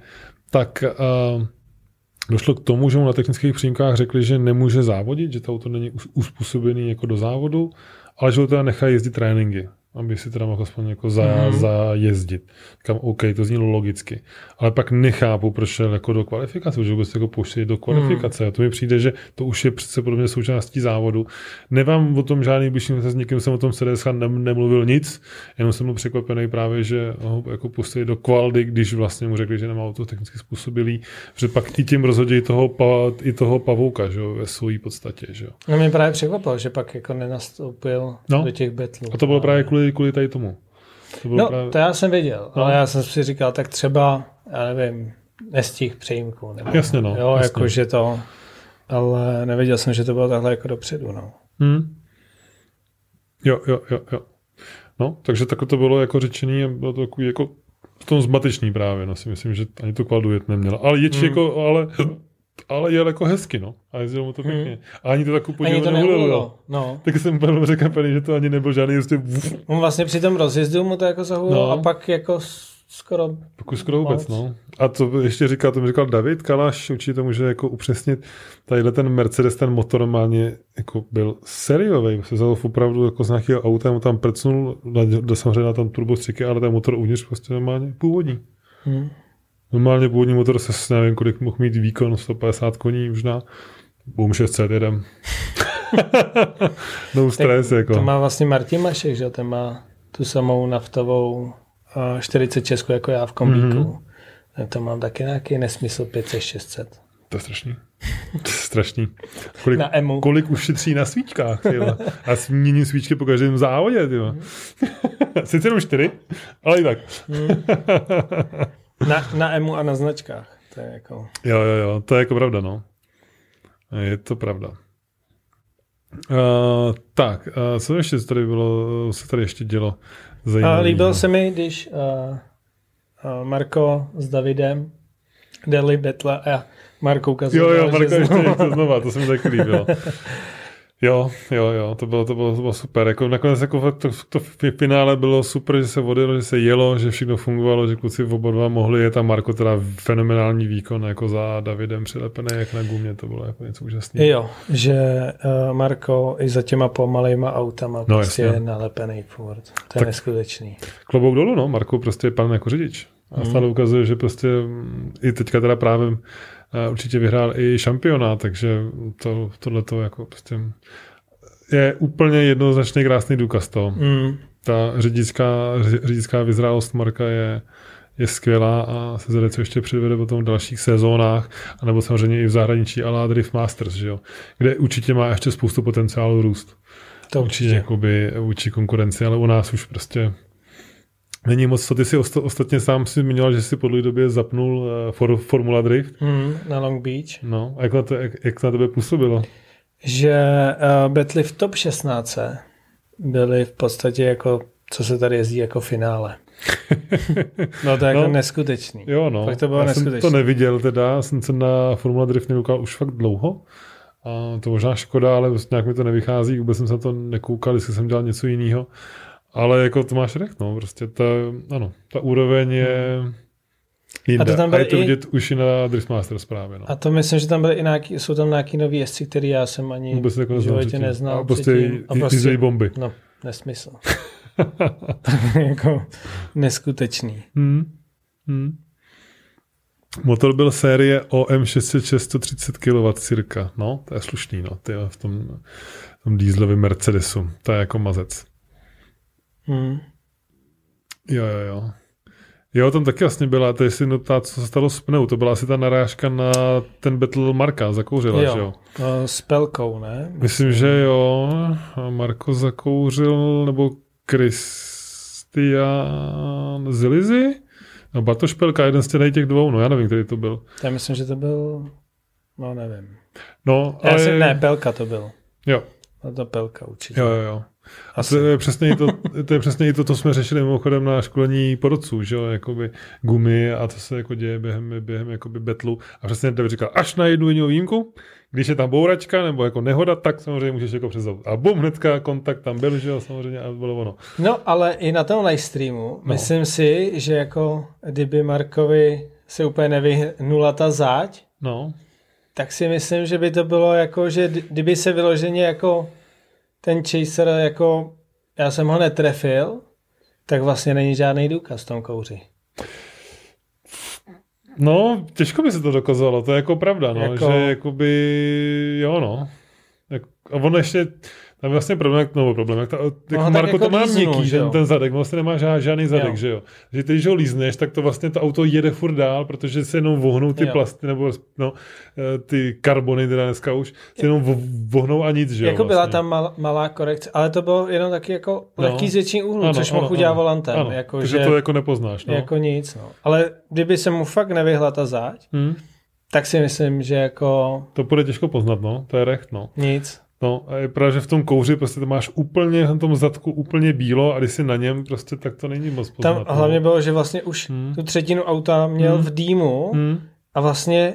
tak uh, Došlo k tomu, že mu na technických přímkách řekli, že nemůže závodit, že to auto není uspůsobený jako do závodu, ale že ho teda nechá jezdit tréninky aby si teda mohl aspoň jako za, mm-hmm. zajezdit. Říkám, OK, to zní logicky. Ale pak nechápu, proč šel jako do kvalifikace, že vůbec jako pouštět do kvalifikace. Mm. A to mi přijde, že to už je přece podobně součástí závodu. Nemám o tom žádný blížší s nikým jsem o tom CDSH nemluvil nic, jenom jsem byl překvapený právě, že ho jako pustili do kvaldy, když vlastně mu řekli, že nemá auto technicky způsobilý, že pak i tím rozhodí toho, i toho pavouka, že jo, ve své podstatě. Že jo. No mě právě překvapilo, že pak jako nenastoupil no. do těch betlů. A to bylo právě kvůli kvůli, kvůli tady tomu. To no, právě... to já jsem věděl, no. ale já jsem si říkal, tak třeba, já nevím, nestih přejímku. Nebo, jasně, no. Jo, jasně. jako, že to, ale nevěděl jsem, že to bylo takhle jako dopředu, no. Hmm. Jo, jo, jo, jo. No, takže takhle to bylo jako řečený a bylo to takový jako v tom zmatečný právě, no si myslím, že ani to kvaldu jet neměla. Ale ječ hmm. jako, ale ale jel jako hezky, no. A jezdil mu to hmm. pěkně. A ani to takovou podíval nehulilo. No. Tak jsem byl překvapený, že to ani nebyl žádný prostě... On vlastně při tom rozjezdu mu to jako zahulilo no. a pak jako skoro Pokud skoro vůbec, no. A to ještě říkal, to mi říkal David Kalaš, určitě to může jako upřesnit, tadyhle ten Mercedes, ten motor normálně jako byl seriový, se vzal opravdu jako z nějakého auta, mu tam prcnul, do samozřejmě na tam turbostřiky, ale ten motor uvnitř prostě normálně původní. Hmm. Normálně původní motor se nevím, kolik mohl mít výkon, 150 koní možná, Boom 600 jedem. no stres, tak jako. To má vlastně Martin Mašek, že ten má tu samou naftovou 46 jako já v kombíku. Mm-hmm. To mám taky nějaký nesmysl 500-600. To je strašný. To je strašný. Kolik, na emu. kolik ušetří na svíčkách. Tyjo. A směním svíčky po každém závodě. Tyjo. Mm. Sice jenom čtyři, ale i tak. Mm. na, na emu a na značkách. To je jako... Jo, jo, jo, to je jako pravda, no. Je to pravda. Uh, tak, uh, co ještě tady bylo, se tady ještě dělo zajímavého? Uh, líbil se mi, když uh, uh, Marko s Davidem dali betla a Marko ukazoval, Jo, jo, Marko ještě to znova, to se mi taky líbilo. Jo, jo, jo, to bylo, to bylo, to bylo super. Jako nakonec jako to, to finále bylo super, že se vodilo, že se jelo, že všechno fungovalo, že kluci oba dva mohli jet a Marko teda fenomenální výkon jako za Davidem přilepený jak na gumě, to bylo jako něco úžasného. Jo, že uh, Marko i za těma pomalejma autama no, prostě jasně. je nalepený furt. To je tak neskutečný. Klobouk dolů, no, Marko prostě je pan jako řidič. A hmm. stále ukazuje, že prostě mm, i teďka teda právě určitě vyhrál i šampionát, takže to, tohle to jako prostě je úplně jednoznačný krásný důkaz toho. Mm. Ta řidická, řidická vyzrálost Marka je, je skvělá a se zde co ještě předvede potom v dalších sezónách, anebo samozřejmě i v zahraničí ala Drift Masters, že jo? kde určitě má ještě spoustu potenciálu růst. To určitě. určitě jakoby vůči konkurenci, ale u nás už prostě Není moc, co ty si osta- ostatně sám si zmiňoval, že si po dlouhé době zapnul uh, for, Formula Drift. Mm, na Long Beach. No, a jak na, to, jak, jak na tebe působilo? Že uh, betly v top 16 byly v podstatě jako, co se tady jezdí jako finále. no to je jako no, neskutečný. Jo, no. Fakt to bylo Já neskutečný. jsem to neviděl teda, jsem se na Formula Drift nekoukal už fakt dlouho. A to možná škoda, ale prostě nějak mi to nevychází, vůbec jsem se na to nekoukal, jestli jsem dělal něco jiného. Ale jako to máš recht, no, prostě ta, ano, ta úroveň je jinde. A, to tam a je to vidět i... už i na Driftmasters právě, no. A to myslím, že tam byly i nějaký, jsou tam nějaký nový jezdci, který já jsem ani Vůbec jako v životě neznal. A prostě, a prostě bomby. No, nesmysl. jako neskutečný. Hmm. Hmm. Motor byl série OM606 130 kW cirka. No, to je slušný, no, ty v tom, v tom dieselovém Mercedesu. To je jako mazec. Hmm. Jo, jo, jo. Jo, tam taky vlastně byla, to jestli ta, co se stalo s pneu, to byla asi ta narážka na ten Battle Marka, zakouřila, jo. že jo? S pelkou, ne? Myslím, Myslím že jo. Marko zakouřil, nebo Kristian Zilizi? No Bartoš Pelka, jeden z těch dvou, no já nevím, který to byl. Já myslím, že to byl, no nevím. No, ale... Já si, ne, Pelka to byl. Jo. No to Pelka určitě. Jo, jo, jo. A to je přesně to, to, je přesně i to, co jsme řešili mimochodem na školení porodců, že jo, jakoby gumy a to se jako děje během, během jakoby betlu. A přesně David říkal, až na jednu jinou výjimku, když je tam bouračka nebo jako nehoda, tak samozřejmě můžeš jako přezout. A bum, hnedka kontakt tam byl, že jo, samozřejmě a bylo ono. No, ale i na tom live streamu, no. myslím si, že jako kdyby Markovi se úplně nevyhnula ta záď, no. tak si myslím, že by to bylo jako, že kdyby se vyloženě jako ten chaser jako, já jsem ho netrefil, tak vlastně není žádný důkaz v tom kouři. No, těžko by se to dokazalo, to je jako pravda, no, jako... že jakoby, jo no. A on ještě, tam je vlastně problém, no problém, jak ta, no, jako Marko jako to má měkký, že ten, ten zadek, vlastně nemá žádný, žádný zadek, jo. že jo. Že když ho lízneš, tak to vlastně to auto jede furt dál, protože se jenom vohnou ty jo. plasty, nebo no, eh, ty karbony teda dneska už, se jenom vohnou a nic, že jo. Jako vlastně. byla tam mal, malá korekce, ale to bylo jenom taky jako no. lehký zvětší úhlu, ano, což mohl udělat volantem. Ano, jako, takže že, to jako nepoznáš. No. Jako nic, no. Ale kdyby se mu fakt nevyhla ta záď, hmm. tak si myslím, že jako... To bude těžko poznat, no. To je recht, no. Nic. No a je pravda, že v tom kouři prostě to máš úplně v tom zadku úplně bílo a když si na něm prostě, tak to není moc poznat. Tam no. hlavně bylo, že vlastně už hmm. tu třetinu auta měl hmm. v dýmu hmm. a vlastně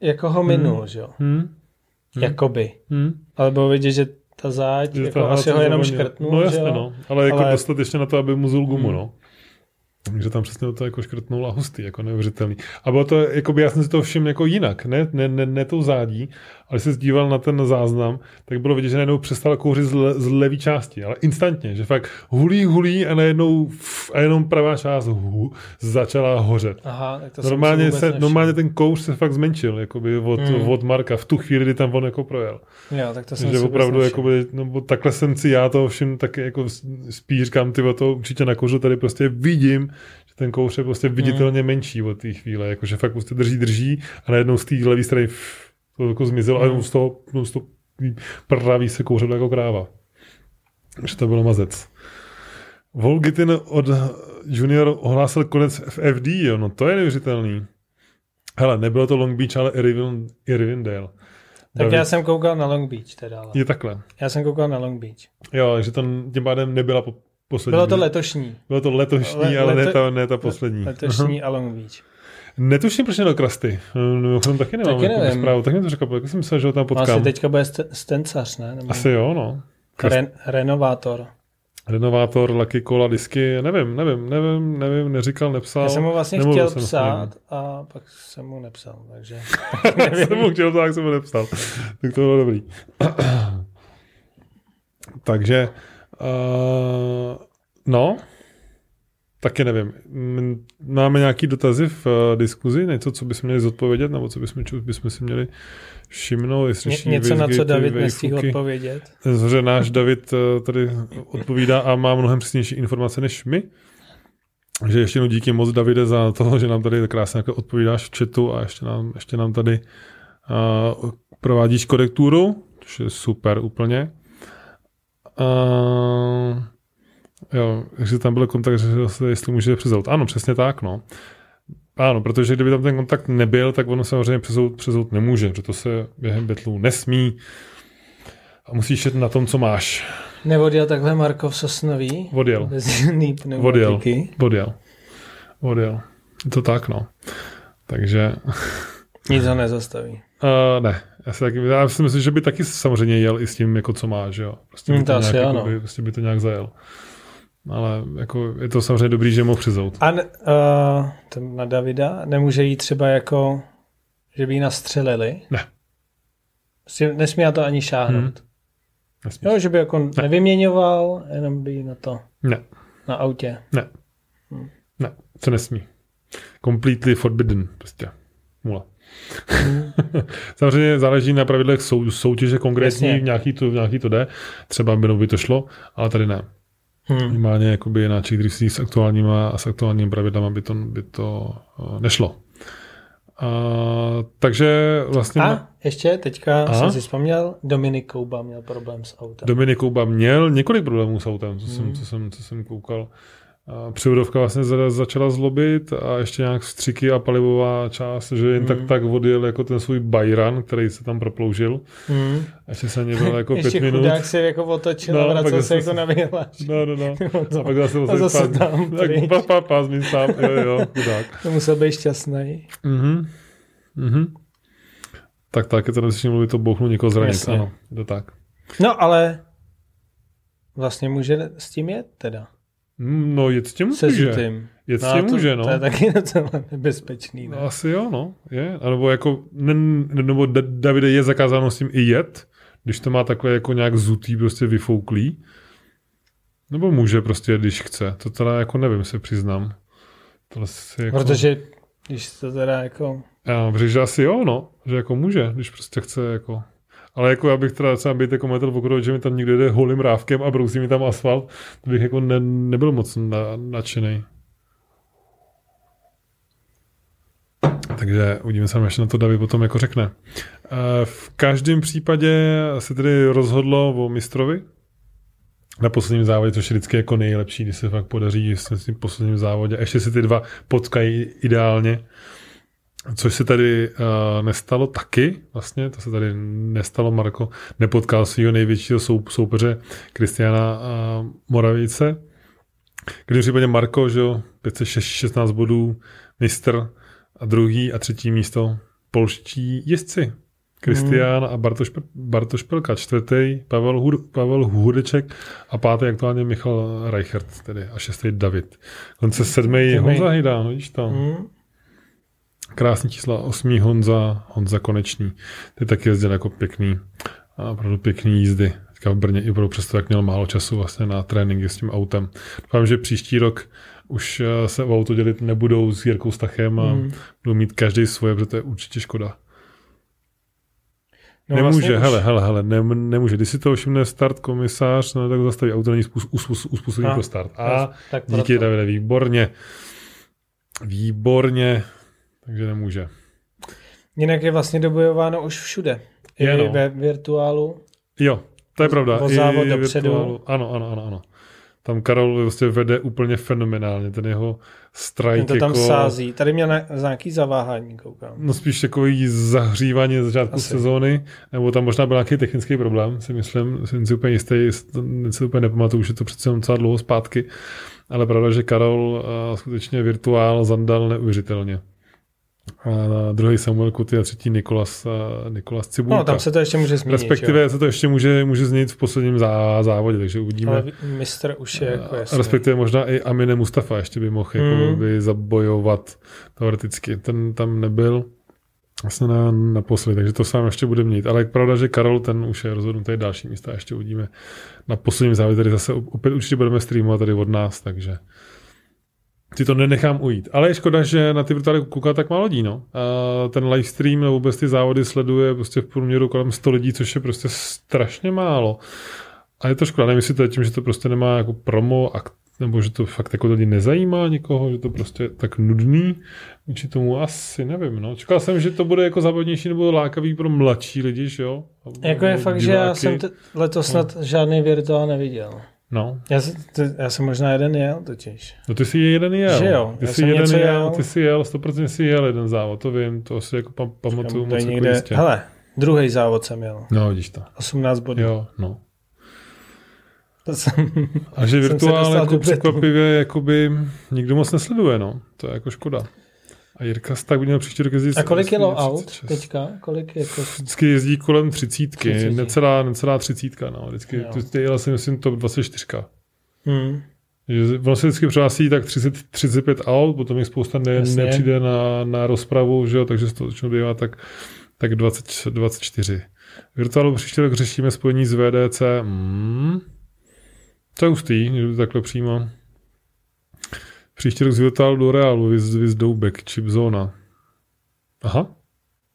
jako ho minul, hmm. že jo? Hmm. hmm. Jakoby. Hmm. Ale bylo vidět, že ta záď, že jako asi ho jenom škrtnul, No jasně, no. Ale jako ale... dostatečně na to, aby mu zul gumu, hmm. no. že tam přesně to jako škrtnul a hustý, jako neuvěřitelný. A bylo to, jako by já jsem si to všiml jako jinak, ne, ne, ne, ne tou zádí, ale se zdíval na ten záznam, tak bylo vidět, že najednou přestal kouřit z, le, z levý části, ale instantně, že fakt hulí, hulí a najednou a jenom pravá část hu, začala hořet. Aha, tak to normálně, se, normálně ten kouř se fakt zmenšil, jakoby od, hmm. od Marka v tu chvíli, kdy tam on jako projel. Jo, tak to jsem že opravdu, jakoby, no, takhle jsem si já to všim taky jako spíš říkám, ty to určitě na kouřu tady prostě vidím, že ten kouř je prostě viditelně hmm. menší od té chvíle, jakože fakt prostě drží, drží a najednou z té levé strany to jako zmizelo hmm. a z toho, z toho praví se kouřil jako kráva. Že to bylo mazec. Volgitin od Junior ohlásil konec v FD, jo, no to je neuvěřitelný. Hele, nebylo to Long Beach, ale Irvin, Irvindale. Tak David. já jsem koukal na Long Beach teda. Ale. Je takhle. Já jsem koukal na Long Beach. Jo, že to tím pádem nebyla po, poslední. Bylo to letošní. Bylo to letošní, Le, ale leto, ne, ta, ne ta poslední. Letošní a Long Beach. Netuším, proč do Krasty. Mimochodem taky nemám taky nevím. zprávu. Tak mi to řekl, jak jsem myslel, že ho tam potkám. Asi teďka bude stencař, ne? Nebo... Asi jo, no. Ren, renovátor. Renovátor, laky, kola, disky, nevím, nevím, nevím, nevím, neříkal, nepsal. Já jsem mu vlastně chtěl psát a pak jsem mu nepsal, takže... Já jsem mu chtěl psát, tak jsem mu nepsal. tak to bylo dobrý. takže, uh, no, Taky nevím. Máme nějaký dotazy v uh, diskuzi, něco, co bychom měli zodpovědět, nebo co bychom, bychom si měli všimnout, jestli Ně, Něco, na co David nestihl odpovědět. Že náš David uh, tady odpovídá a má mnohem přesnější informace než my. že ještě jednou díky moc, Davide, za to, že nám tady krásně jako odpovídáš v chatu a ještě nám, ještě nám tady uh, provádíš korekturu, což je super úplně. Uh, Jo, že tam byl kontakt, že se, jestli může přezout. Ano, přesně tak, no. Ano, protože kdyby tam ten kontakt nebyl, tak ono samozřejmě přezout, přezout nemůže, protože to se během betlů nesmí a musíš jít na tom, co máš. Nevodil takhle Markov Sosnový? Vodil. Bez Vodil. Vodil. Vodil. Je to tak, no. Takže... Nic ho nezastaví. Uh, ne, já si, taky, já si myslím, že by taky samozřejmě jel i s tím, jako co máš, jo. Prostě by, hmm, to, to nějak, jako, by, prostě by to nějak zajel ale jako je to samozřejmě dobrý, že mohl přizout. A uh, ten na Davida nemůže jít třeba jako, že by ji nastřelili? Ne. Nesmí na to ani šáhnout. Hmm. Jo, že by jako ne. nevyměňoval, jenom by na to. Ne. Na autě. Ne. Hmm. Ne, to nesmí. Completely forbidden, prostě. Nula. Hmm. Samozřejmě záleží na pravidlech sou, soutěže konkrétní, Jasně. nějaký to, nějaký to jde, třeba by to šlo, ale tady ne. Hmm. Minimálně jakoby na Czech Drift s aktuálníma a s aktuálními pravidlama by to, by to uh, nešlo. A, takže vlastně... A ještě teďka a? jsem si vzpomněl, Dominik Kouba měl problém s autem. Dominik Kouba měl několik problémů s autem, co, hmm. jsem, co, jsem, co jsem koukal. Převodovka vlastně začala zlobit a ještě nějak vstřiky a palivová část, že jen mm. tak hmm. tak odjel jako ten svůj Bayran, který se tam proploužil. Mm. Ještě se byl jako ještě pět minut. Ještě se jako otočil no, a vracel se jako na. No, no, no. a pak zase, a zase pár, tam tak pa, pa, pa, sám, jo, jo, chudák. To musel být šťastný. Mhm. Mhm. Tak tak, je to neslyším mluvit, to bouchnu někoho zranit, Jasně. ano, to tak. No ale vlastně může s tím jet teda. No, jet s tím může. Se Jet no, s tím může, no. To je taky docela nebezpečný, ne? Asi jo, no. Je. A nebo jako, ne, nebo Davide je zakázáno s tím i jet, když to má takhle jako nějak zutý, prostě vyfouklý. Nebo může prostě, když chce. To teda jako nevím, se přiznám. To si jako... Protože když to teda jako... Já bych že asi jo, no. Že jako může, když prostě chce jako... Ale jako já bych teda třeba být jako metal okolo, že mi tam někdo jde holým rávkem a brousí mi tam asfalt, to bych jako ne, nebyl moc na, nadšený. Takže uvidíme se, až na to David potom jako řekne. Eh, v každém případě se tedy rozhodlo o mistrovi na posledním závodě, což je vždycky jako nejlepší, když se fakt podaří s tím posledním závodě. Ještě si ty dva potkají ideálně. Což se tady uh, nestalo taky, vlastně, to se tady nestalo, Marko nepotkal svého největšího sou, soupeře Kristiana uh, Moravice. Když případě Marko, že jo, 516 bodů, mistr a druhý a třetí místo polští jezdci. Kristián hmm. a Bartoš, Bartoš Pelka, čtvrtý Pavel, Hud, Pavel Hudeček a pátý aktuálně Michal Reichert, tedy a šestý David. Konce sedmý Honza Hejda, no vidíš to. Hmm. Krásný čísla, osmý Honza, Honza Konečný. Ty taky jezdil jako pěkný, a opravdu pěkný jízdy. Teďka v Brně i budou přesto, jak měl málo času vlastně na tréninky s tím autem. Doufám, že příští rok už eh, se o auto dělit nebudou s Jirkou Stachem a hmm. budou mít každý svoje, protože to je určitě škoda. No, nemůže, vlastně hele, už... hele, hele, ne, nemůže. Když si to všimne start komisář, no tak zastaví auto není uspůsobený pro start. A tak díky Davide, výborně. Výborně. Takže nemůže. Jinak je vlastně dobojováno už všude. I je, no. ve virtuálu. Jo, to je pravda. O závod dopředu. Virtuálu. Ano, ano, ano, ano. Tam Karol vlastně vede úplně fenomenálně, ten jeho strike. Ten to tam jako... sází. Tady měl na, nějaký zaváhání, koukám. No spíš takový zahřívání z začátku Asi. sezóny, nebo tam možná byl nějaký technický problém, si myslím, jsem si úplně jistý, si úplně nepamatuju, že to přece docela dlouho zpátky, ale pravda, že Karol uh, skutečně virtuál zandal neuvěřitelně. A druhý Samuel Kuty a třetí Nikolas, Nikolas Cibulka. No, tam se to ještě může změnit. Respektive jo? se to ještě může, může změnit v posledním zá, závodě, takže uvidíme. Ale mistr už je jako jasný. Respektive možná i Amine Mustafa ještě by mohl jako hmm. jako by zabojovat teoreticky. Ten tam nebyl vlastně na, naposledy, takže to sám ještě bude mít. Ale je pravda, že Karol ten už je rozhodnutý další místa, ještě uvidíme na posledním závodě, tady zase opět určitě budeme streamovat tady od nás, takže si to nenechám ujít. Ale je škoda, že na ty vrtály kouká tak málo lidí. No. A ten livestream nebo vůbec ty závody sleduje prostě v průměru kolem 100 lidí, což je prostě strašně málo. A je to škoda, nevím, jestli to je tím, že to prostě nemá jako promo, akt, nebo že to fakt jako lidi nezajímá nikoho, že to prostě je tak nudný. Vůči tomu asi nevím. No. Čekal jsem, že to bude jako závodnější nebo lákavý pro mladší lidi, že jo? Jako je fakt, diváky. že já jsem t- letos no. snad žádný virtuál neviděl. No. Já, já jsem možná jeden jel totiž. No ty jsi jeden jel. Že jo? Ty jsi jeden jel, jel, ty jsi jel, 100% jsi jel jeden závod, to vím, to si jako pam, pamatuju moc jako někde, jako jistě. Hele, druhý závod jsem jel. No, vidíš to. 18 bodů. Jo, no. To jsem, A že virtuál jako překvapivě jakoby nikdo moc nesleduje, no. To je jako škoda. A Jirka tak by měl příští rok jezdit. A kolik je aut teďka? Kolik je jako... Vždycky jezdí kolem třicítky, necelá, necelá třicítka, no. Vždycky, vždycky jela si myslím top 24. Hmm. Že ono se vždycky přihlásí tak 30, 35 aut, potom jich spousta ne, nepřijde na, na rozpravu, že jo, takže se to začne bývá tak, tak 20, 24. Virtuálu příští rok řešíme spojení s VDC. Hmm. To je hustý, takhle přímo. Příští rok z Virtual do Realu, viz, viz Doubek, chip zóna. Aha,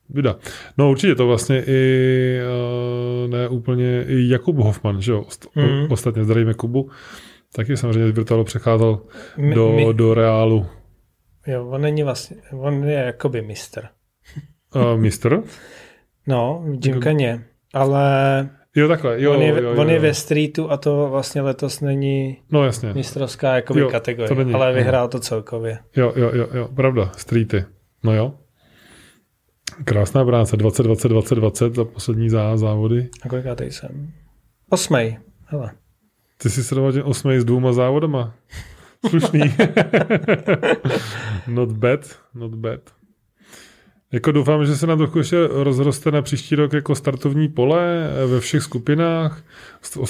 vida. No určitě to vlastně i uh, ne úplně i Jakub Hoffman, že jo, mm. ostatně zdravím Jakubu, taky samozřejmě z Virtualu přecházel my, do, my... do Reálu. Jo, on není vlastně, on je jakoby mistr. uh, mistr? No, Jim ale Jo, takhle. Jo, on je, jo, jo, on je ve streetu a to vlastně letos není no, jasně. mistrovská jakoby jo, kategorie, to není, ale vyhrál to celkově. Jo, jo, jo, jo, pravda, streety. No jo. Krásná práce, 20, 20, 20, 20 za poslední zá, závody. A kolikátej jsem? Osmej, hele. Ty jsi se osmej s dvouma závodama. Slušný. not bad, not bad. Jako doufám, že se nám trochu ještě rozroste na příští rok jako startovní pole eh, ve všech skupinách.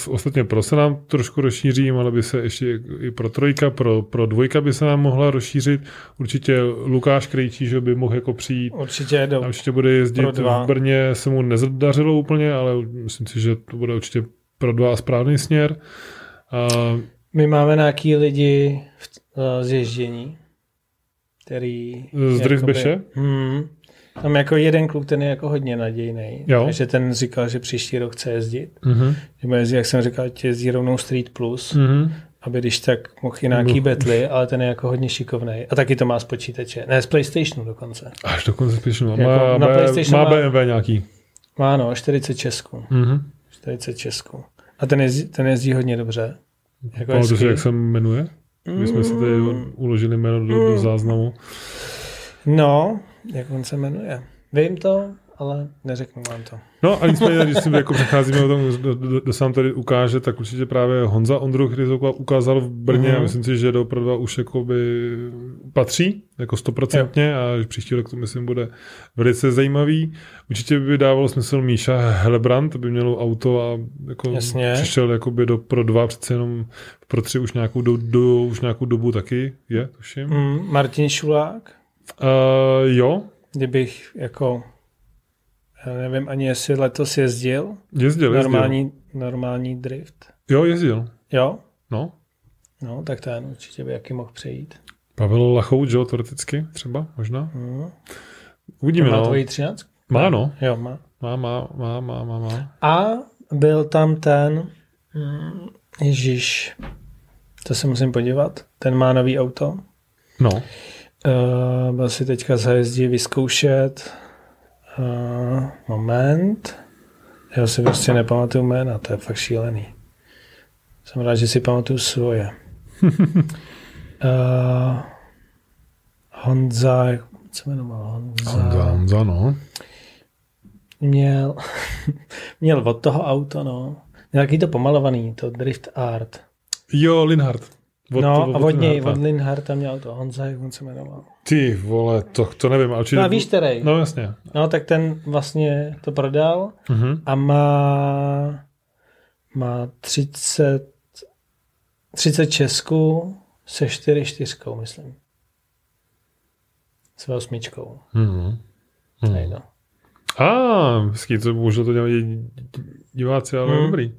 Ostatně pro se nám trošku rozšíří, ale by se ještě i pro trojka, pro, pro dvojka by se nám mohla rozšířit. Určitě Lukáš Krejčí, že by mohl jako přijít. Určitě do, určitě bude jezdit v Brně, se mu nezadařilo úplně, ale myslím si, že to bude určitě pro dva správný směr. A... My máme nějaký lidi v zježdění, který... Z Driftbeše? Hmm, tam jako jeden kluk, ten je jako hodně nadějný. Takže ten říkal, že příští rok chce jezdit. Mm-hmm. Že bude jezdit, jak jsem říkal, jezdí rovnou Street Plus. Mm-hmm aby když tak mohl i nějaký betly, ale ten je jako hodně šikovný. A taky to má z počítače. Ne, z PlayStationu dokonce. Až dokonce z PlayStationu. Má, jako má, PlayStation má BMW nějaký. Má no, 40 Česku. Mm-hmm. 40 Česku. A ten jezdí, ten jezdí hodně dobře. Jako Pamatuji jak se jmenuje? My jsme si tady mm. uložili jméno do, do záznamu. No, jak on se jmenuje. Vím to, ale neřeknu vám to. No a nicméně, když si jako přecházíme o tom, kdo sám tady ukáže, tak určitě právě Honza Ondru, který to ukázal v Brně mm-hmm. a myslím si, že do Pro 2 už jakoby patří, jako stoprocentně a že příští rok to myslím bude velice zajímavý. Určitě by dávalo smysl Míša Helebrant, by měl auto a jako Jasně. přišel jakoby do Pro 2, přece jenom Pro 3 už nějakou, do, do, už nějakou dobu taky je, tuším. Mm, Martin Šulák? Uh, jo. Kdybych jako já nevím ani, jestli letos jezdil. Jezdil, normální, jezdil. Normální drift. Jo, jezdil. Jo? No. No, tak ten určitě by jaký mohl přejít. Pavel Lachou, jo, teoreticky třeba, možná. Hmm. Uvidíme, má no. tvojí třináct? Má, no. Jo, má. Má, má, má, má, má, má. A byl tam ten, mm, Ježíš, to se musím podívat, ten má nový auto. No. Uh, byl si teďka zajezdí vyzkoušet Uh, moment. Já si prostě nepamatuju jména, to je fakt šílený. Jsem rád, že si pamatuju svoje. uh, Honza, jak se jmenoval? Honza, Honza, Honza no. Měl, měl od toho auto, no. Nějaký to pomalovaný, to Drift Art. Jo, Linhard. Od, no od, a od něj, od Linharta měl to Honza, jak on se jmenoval. Ty vole, to, to nevím. Ale no a víš který? No jasně. No tak ten vlastně to prodal uh-huh. a má, má 30, 30 Česků se 4 čtyřkou, myslím. S osmičkou. Uh-huh. Uh-huh. Nejdo. A, ah, hezký, to možná to dělají diváci, ale hmm. dobrý.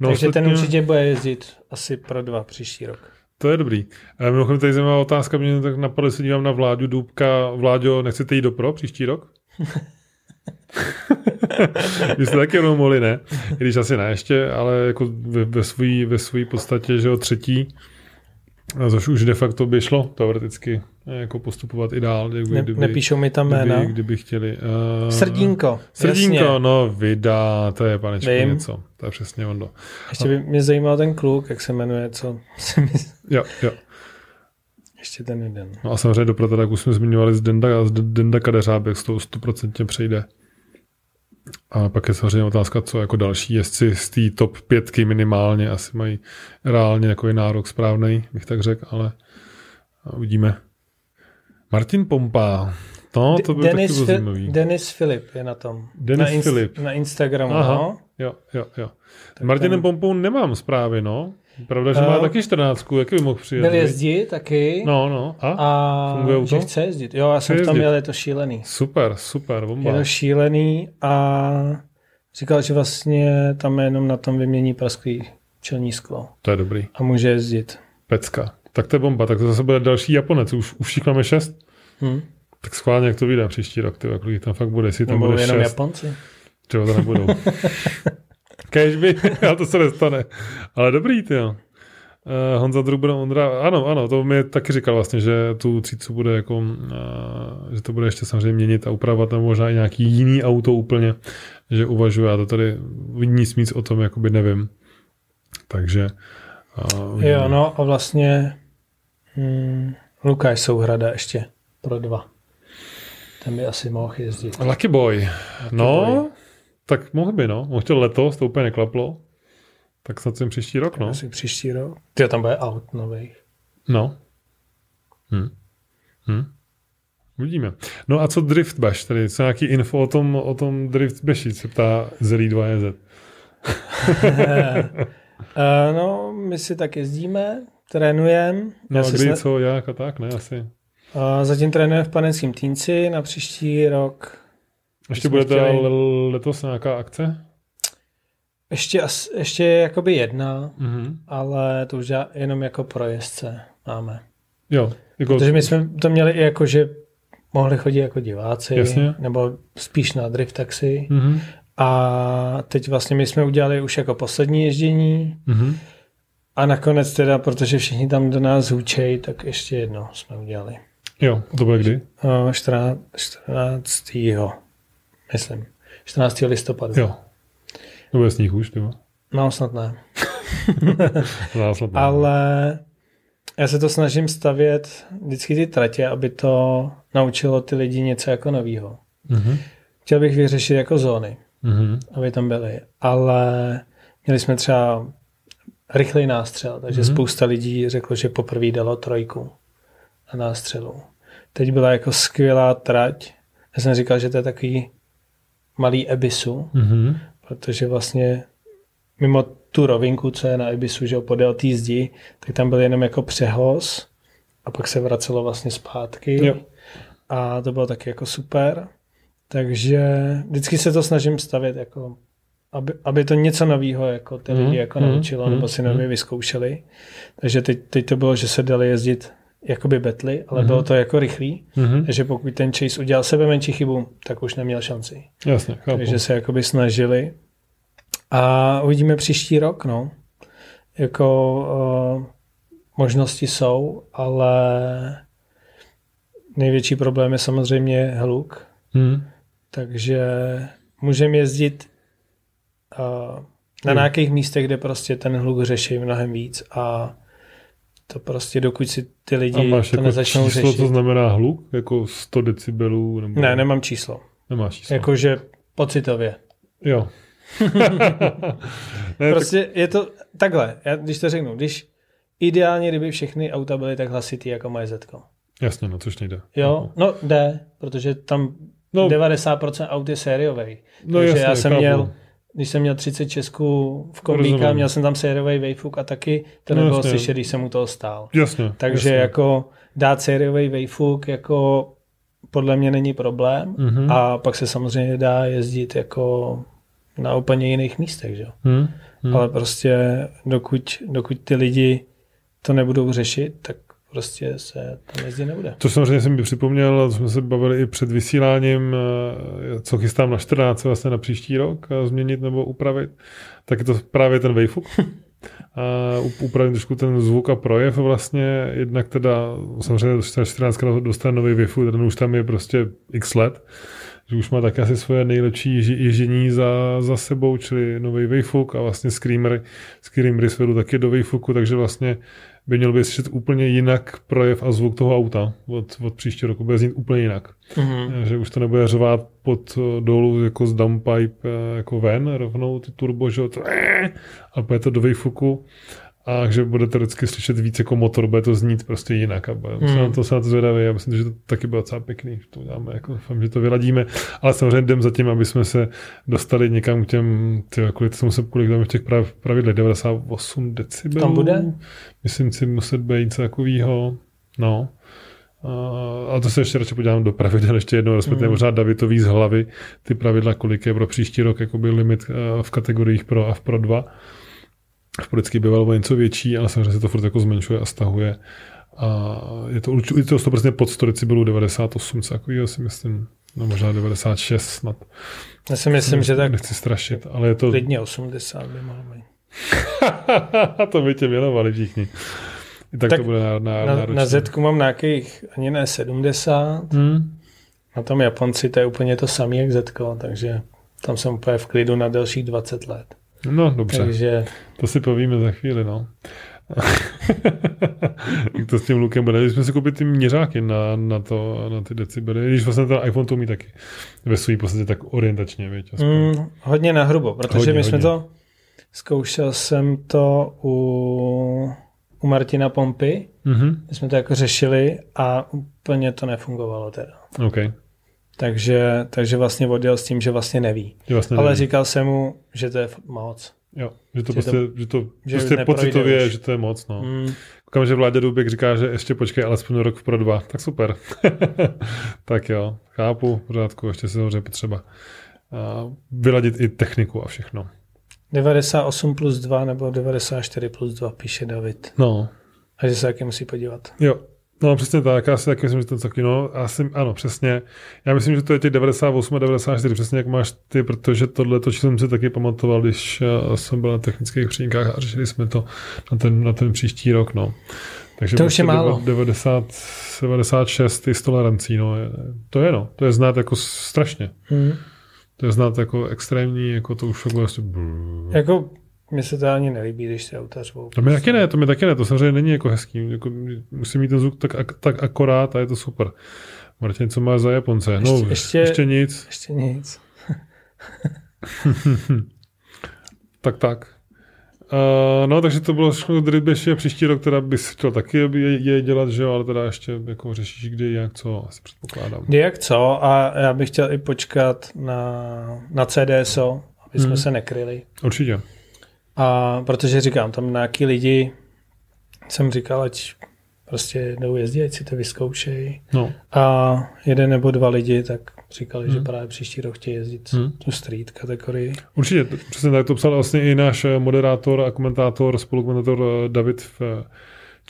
No, Takže ostatně... ten určitě bude jezdit asi pro dva příští rok. To je dobrý. A mimochodem tady zajímavá otázka, mě tak napadlo, se dívám na Vláďu Důbka. Vláďo, nechcete jít do pro příští rok? Vy jste taky jenom mohli, ne? I když asi ne ještě, ale jako ve, ve své ve svý podstatě, že jo, třetí, což už de facto by šlo teoreticky jako postupovat i dál. Kdyby, ne, kdyby, nepíšou mi tam jména. Kdyby, kdyby chtěli. Uh, Srdínko. Srdínko, jasně. no vydá, to je panečko Vím. něco. To je přesně ono. Ještě by mě zajímal ten kluk, jak se jmenuje, co se mi... Jo, jo. Ještě ten jeden. No a samozřejmě do tak už jsme zmiňovali z Denda, z Denda Kadeřábek, s tou 100% přejde. A pak je samozřejmě otázka, co jako další jezdci z té top pětky minimálně asi mají reálně takový nárok správný, bych tak řekl, ale uvidíme. Martin Pompa. No, to byl Denis, taky zajímavý. Denis Filip je na tom. Denis na inst- Filip. Na Instagramu, Aha. no. Jo, jo, jo. Tak Martinem ten... Pompou nemám zprávy, no. Pravda, že uh, má eh, taky 14, jaký by mohl přijet? Byl jezdit taky. No, no. A? a Funguje že to? chce jezdit. Jo, já jsem v tom jel, je to šílený. Super, super, bomba. Je to šílený a říkal, že vlastně tam jenom na tom vymění prasklý čelní sklo. To je dobrý. A může jezdit. Pecka. Tak to je bomba. Tak to zase bude další Japonec. Už, už jich máme šest. Hmm. Tak schválně, jak to vyjde příští rok, ty, kolik tam fakt bude, jestli tam bude jenom šest. Japonci. Čeho to nebudou. Kež by, ale to se nestane. Ale dobrý, ty jo. Uh, Honza Druber, Ondra, ano, ano, to mi taky říkal vlastně, že tu třícu bude jako, uh, že to bude ještě samozřejmě měnit a upravovat nebo možná i nějaký jiný auto úplně, že uvažuje, já to tady nic víc o tom jakoby nevím. Takže uh, Jo, no a vlastně hmm, Lukáš Souhrada ještě pro dva. Ten by asi mohl jezdit. Lucky Boy. Lucky no, boy. Tak mohl by, no. On chtěl letos, to úplně neklaplo. Tak snad jsem příští rok, no. Asi příští rok. Ty tam bude aut nový. No. Hm. Hm. Uvidíme. No a co Drift Bash? Tady co nějaký info o tom, o tom Drift Bashi, se ptá Zelí 2JZ. uh, no, my si tak jezdíme, trénujeme. No a kdy, sna... co, jak a tak, ne? Asi. Uh, zatím trénujeme v panenském týnci na příští rok. Ještě bude chtěli... letos nějaká akce? Ještě, ještě jakoby jedna, mm-hmm. ale to už jenom jako pro jezdce máme. Jo. Jako... Protože my jsme to měli i jako, že mohli chodit jako diváci, Jasně. nebo spíš na drift taxi. Mm-hmm. A teď vlastně my jsme udělali už jako poslední ježdění. Mm-hmm. A nakonec teda, protože všichni tam do nás hůčejí, tak ještě jedno jsme udělali. Jo, to bude kdy? 14. 14. myslím. 14. listopadu. Jo, to bude sníh už, tyvo. No, snad ne. no, snad ne. Ale já se to snažím stavět vždycky ty tratě, aby to naučilo ty lidi něco jako novýho. Mm-hmm. chtěl bych vyřešit jako zóny, mm-hmm. aby tam byly, ale měli jsme třeba rychlej nástřel, takže mm-hmm. spousta lidí řeklo, že poprvé dalo trojku na nástřelu. Teď byla jako skvělá trať. Já jsem říkal, že to je takový malý Ebisu, mm-hmm. protože vlastně mimo tu rovinku, co je na Ebisu, že podél té zdi, tak tam byl jenom jako přehoz a pak se vracelo vlastně zpátky. Jo. A to bylo taky jako super. Takže vždycky se to snažím stavět jako aby, aby to něco nového jako ty lidi mm, jako mm, naučilo mm, nebo si nově mm. vyzkoušeli. Takže teď, teď to bylo, že se dali jezdit jakoby betly, ale mm. bylo to jako rychlý, mm. takže pokud ten Chase udělal sebe menší chybu, tak už neměl šanci. Jasně, chápu. Takže se jakoby snažili. A uvidíme příští rok, no. Jako uh, možnosti jsou, ale největší problém je samozřejmě hluk. Mm. Takže můžeme jezdit uh, na nějakých místech, kde prostě ten hluk řeší mnohem víc a to prostě dokud si ty lidi a máš to jako nezačnou číslo, řešit. co znamená hluk? Jako 100 decibelů? Nebo... Ne, nemám číslo. Nemáš číslo. Jakože pocitově. Jo. ne, prostě tak... je to takhle, já, když to řeknu, když ideálně, kdyby všechny auta byly tak hlasitý jako moje Zetko. Jasně, no což nejde. Jo, no jde, protože tam no, 90% aut je sériový. No, Takže jasně, já jsem chápu. měl když jsem měl 30 Česků v kombíka, měl jsem tam sériový Wayfook a taky to no, nebylo jasně. slyšet, když jsem u toho stál. Jasně. Takže jasně. jako dát sériový Wayfook jako podle mě není problém mm-hmm. a pak se samozřejmě dá jezdit jako na úplně jiných místech, že? Mm-hmm. Ale prostě dokud, dokud ty lidi to nebudou řešit, tak prostě se tam jezdit nebude. To samozřejmě jsem mi připomněl, jsme se bavili i před vysíláním, eh, co chystám na 14, vlastně na příští rok eh, změnit nebo upravit, tak je to právě ten Wayfook. a upravím trošku ten zvuk a projev vlastně, jednak teda samozřejmě 14 dostane nový Wayfook, ten už tam je prostě x let, že už má také asi svoje nejlepší ježení za, za sebou, čili nový Wayfook a vlastně Screamery, Screamery svedu taky do Wayfooku, takže vlastně by měl být slyšet úplně jinak projev a zvuk toho auta od, od příštího roku. Bude znít úplně jinak. Mm-hmm. Že už to nebude řovat pod eh, dolů jako z dumppipe eh, jako ven, rovnou ty turbo, že to, a bude to do Wayfooku a že budete vždycky slyšet víc jako motor, bude to znít prostě jinak. A bude, mm. na to se na to zvědavý. Já myslím, že to taky bylo docela pěkný. Že to uděláme, jako doufám, že to vyladíme. Ale samozřejmě jdem za tím, aby jsme se dostali někam k těm, ty, kvůli tomu se kvůli v těch prav, pravidlech 98 decibelů. Tam bude? Myslím si, muset být něco takového. No. Uh, a to se ještě radši podívám do pravidel ještě jednou, respektive mm. možná Davidový z hlavy, ty pravidla, kolik je pro příští rok jakoby limit uh, v kategoriích Pro a v Pro 2 vždycky bývalo něco větší, ale samozřejmě se to furt jako zmenšuje a stahuje. A je to, je to 100% pod 100 decibelů 98, co takového si myslím, no možná 96 snad. Já si myslím, že tak nechci strašit, ale je to... Klidně 80 by mohlo být. to by tě věnovali všichni. I tak, tak to bude na, na, na, na Z mám nějakých ani ne 70. Hmm. Na tom Japonci to je úplně to samé jak Z, takže tam jsem úplně v klidu na dalších 20 let. No, dobře. Takže... To si povíme za chvíli, no. Jak to s tím lukem bude. Když jsme si koupili ty měřáky na, na, to, na ty decibely, když vlastně ten iPhone to umí taky ve své podstatě tak orientačně, víš, mm, hodně na hrubo, protože hodně, my jsme hodně. to, zkoušel jsem to u, u Martina Pompy, mm-hmm. my jsme to jako řešili a úplně to nefungovalo teda. Okay. Takže, takže vlastně odjel s tím, že vlastně neví. Že vlastně Ale neví. říkal jsem mu, že to je moc. Jo, že to že prostě, to, že to že prostě pocitově, už. že to je moc. No. Mm. Koukám, že Vládě Dubek říká, že ještě počkej alespoň rok pro dva. Tak super. tak jo, chápu, v pořádku, ještě se samozřejmě potřeba uh, vyladit i techniku a všechno. 98 plus 2 nebo 94 plus 2, píše David. No. A že se taky musí podívat. Jo, No přesně tak, já si taky myslím, že to je taky, no, asi, ano, přesně. Já myslím, že to je těch 98 a 94, přesně jak máš ty, protože tohle to jsem si taky pamatoval, když uh, jsem byl na technických přínkách a řešili jsme to na ten, na ten příští rok, no. Takže to už je prostě málo. 90, 96 s tolerancí, no, je, to je no, to je znát jako strašně. Hmm. To je znát jako extrémní, jako to už vlastně... Jako mně se to ani nelíbí, když se auta řvou. To mi taky ne, to mi taky ne, to samozřejmě není jako hezký. Jako, musí mít ten zvuk tak, tak akorát a je to super. Martin, co má za Japonce? No, ještě, ještě, ještě nic. Ještě nic. tak tak. Uh, no, takže to bylo všechno ještě příští rok, teda bys chtěl taky je, je dělat, že jo, ale teda ještě jako řešíš kdy, jak, co, asi předpokládám. Kdy, jak, co a já bych chtěl i počkat na, na CDSO, aby jsme hmm. se nekryli. Určitě. A protože říkám, tam nějaký lidi, jsem říkal, ať prostě jdou jezdit, ať si to vyzkoušejí. No. A jeden nebo dva lidi tak říkali, hmm. že právě příští rok chtějí jezdit hmm. tu street kategorii. Určitě, přesně tak to psal vlastně i náš eh, moderátor a komentátor, spolukomentátor eh, David v eh,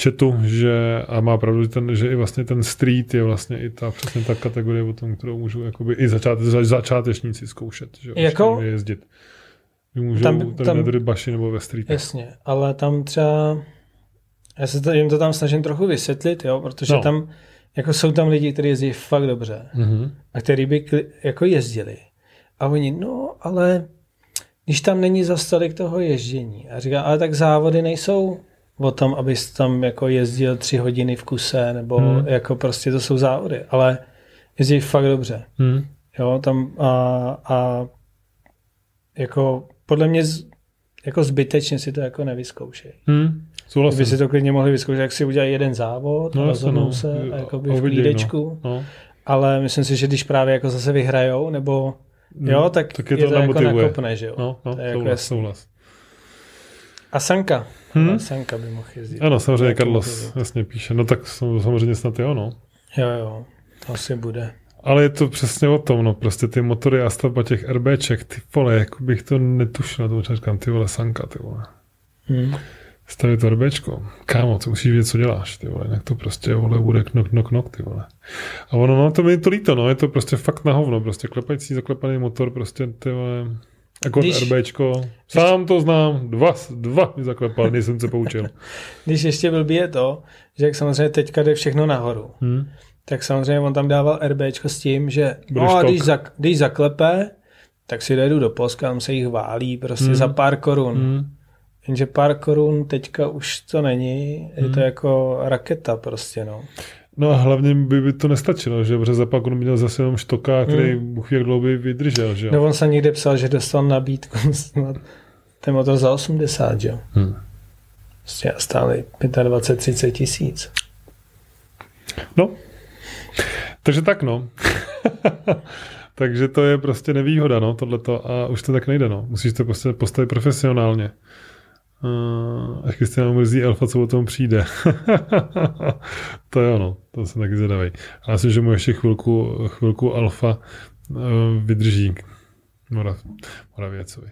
chatu, že a má pravdu, že, ten, že i vlastně ten street je vlastně i ta přesně ta kategorie, o tom, kterou můžu jakoby i začát, začátečníci zkoušet, že jako, jezdit. Můžou tam, tady tam, baši nebo ve streetech. Jasně, ale tam třeba já se to, jim to tam snažím trochu vysvětlit, jo, protože no. tam jako jsou tam lidi, kteří jezdí fakt dobře mm-hmm. a kteří by jako jezdili. A oni, no, ale když tam není zas tolik toho ježdění. A říká, ale tak závody nejsou o tom, abys tam jako jezdil tři hodiny v kuse, nebo mm. jako prostě to jsou závody, ale jezdí fakt dobře. Mm. Jo, tam a, a jako podle mě z, jako zbytečně si to jako nevyzkoušej. Mm. Souhlasím. By si to klidně mohli vyzkoušet, jak si udělají jeden závod, no, rozhodnou no, se a jakoby v klídečku. No, no. Ale myslím si, že když právě jako zase vyhrajou, nebo no, jo, tak, tak je to, je to jako nakopne, že jo. No, no, to je souhlas, jako souhlas. A Sanka. Hmm? Sanka by mohl jezdit. Ano, samozřejmě Carlos jasně píše. No tak samozřejmě snad jo, no. Jo, jo, to asi bude. Ale je to přesně o tom, no, prostě ty motory a stavba těch RBček, ty vole, jako bych to netušil, to říkám, ty vole, Sanka, ty vole. Hmm. Stavit RBčko. Kámo, to musíš vědět, co děláš, ty vole, jinak to prostě, vole, bude knok, knok, knok, ty vole. A ono, no, to mi to líto, no, je to prostě fakt na hovno, prostě klepající, zaklepaný motor, prostě, ty vole, jako Když, RBčko. Sám to znám, dva, dva mi zaklepal, než jsem se poučil. Když ještě blbý je to, že jak samozřejmě teďka jde všechno nahoru, hmm. Tak samozřejmě on tam dával RBčko s tím, že no a když, zak, když zaklepe, tak si dojedu do Polska, tam se jich válí prostě hmm. za pár korun. Hmm. Jenže pár korun teďka už to není, je to hmm. jako raketa prostě, no. No a hlavně by, by to nestačilo, že protože za pak on měl zase jenom štoka, který hmm. Bůh jak dlouho by vydržel, že jo? No on se někde psal, že dostal nabídku snad ten motor za 80, že? Hmm. Prostě stáli 25-30 tisíc. No, takže tak no. takže to je prostě nevýhoda, no, tohleto a už to tak nejde, no. Musíš to prostě postavit profesionálně. Uh, až Kristiana mrzí Alfa, co o tom přijde. to je ono, to se taky zvědavý. Ale myslím, že mu ještě chvilku, chvilku Alfa uh, vydrží. Morav, Moravěcovi.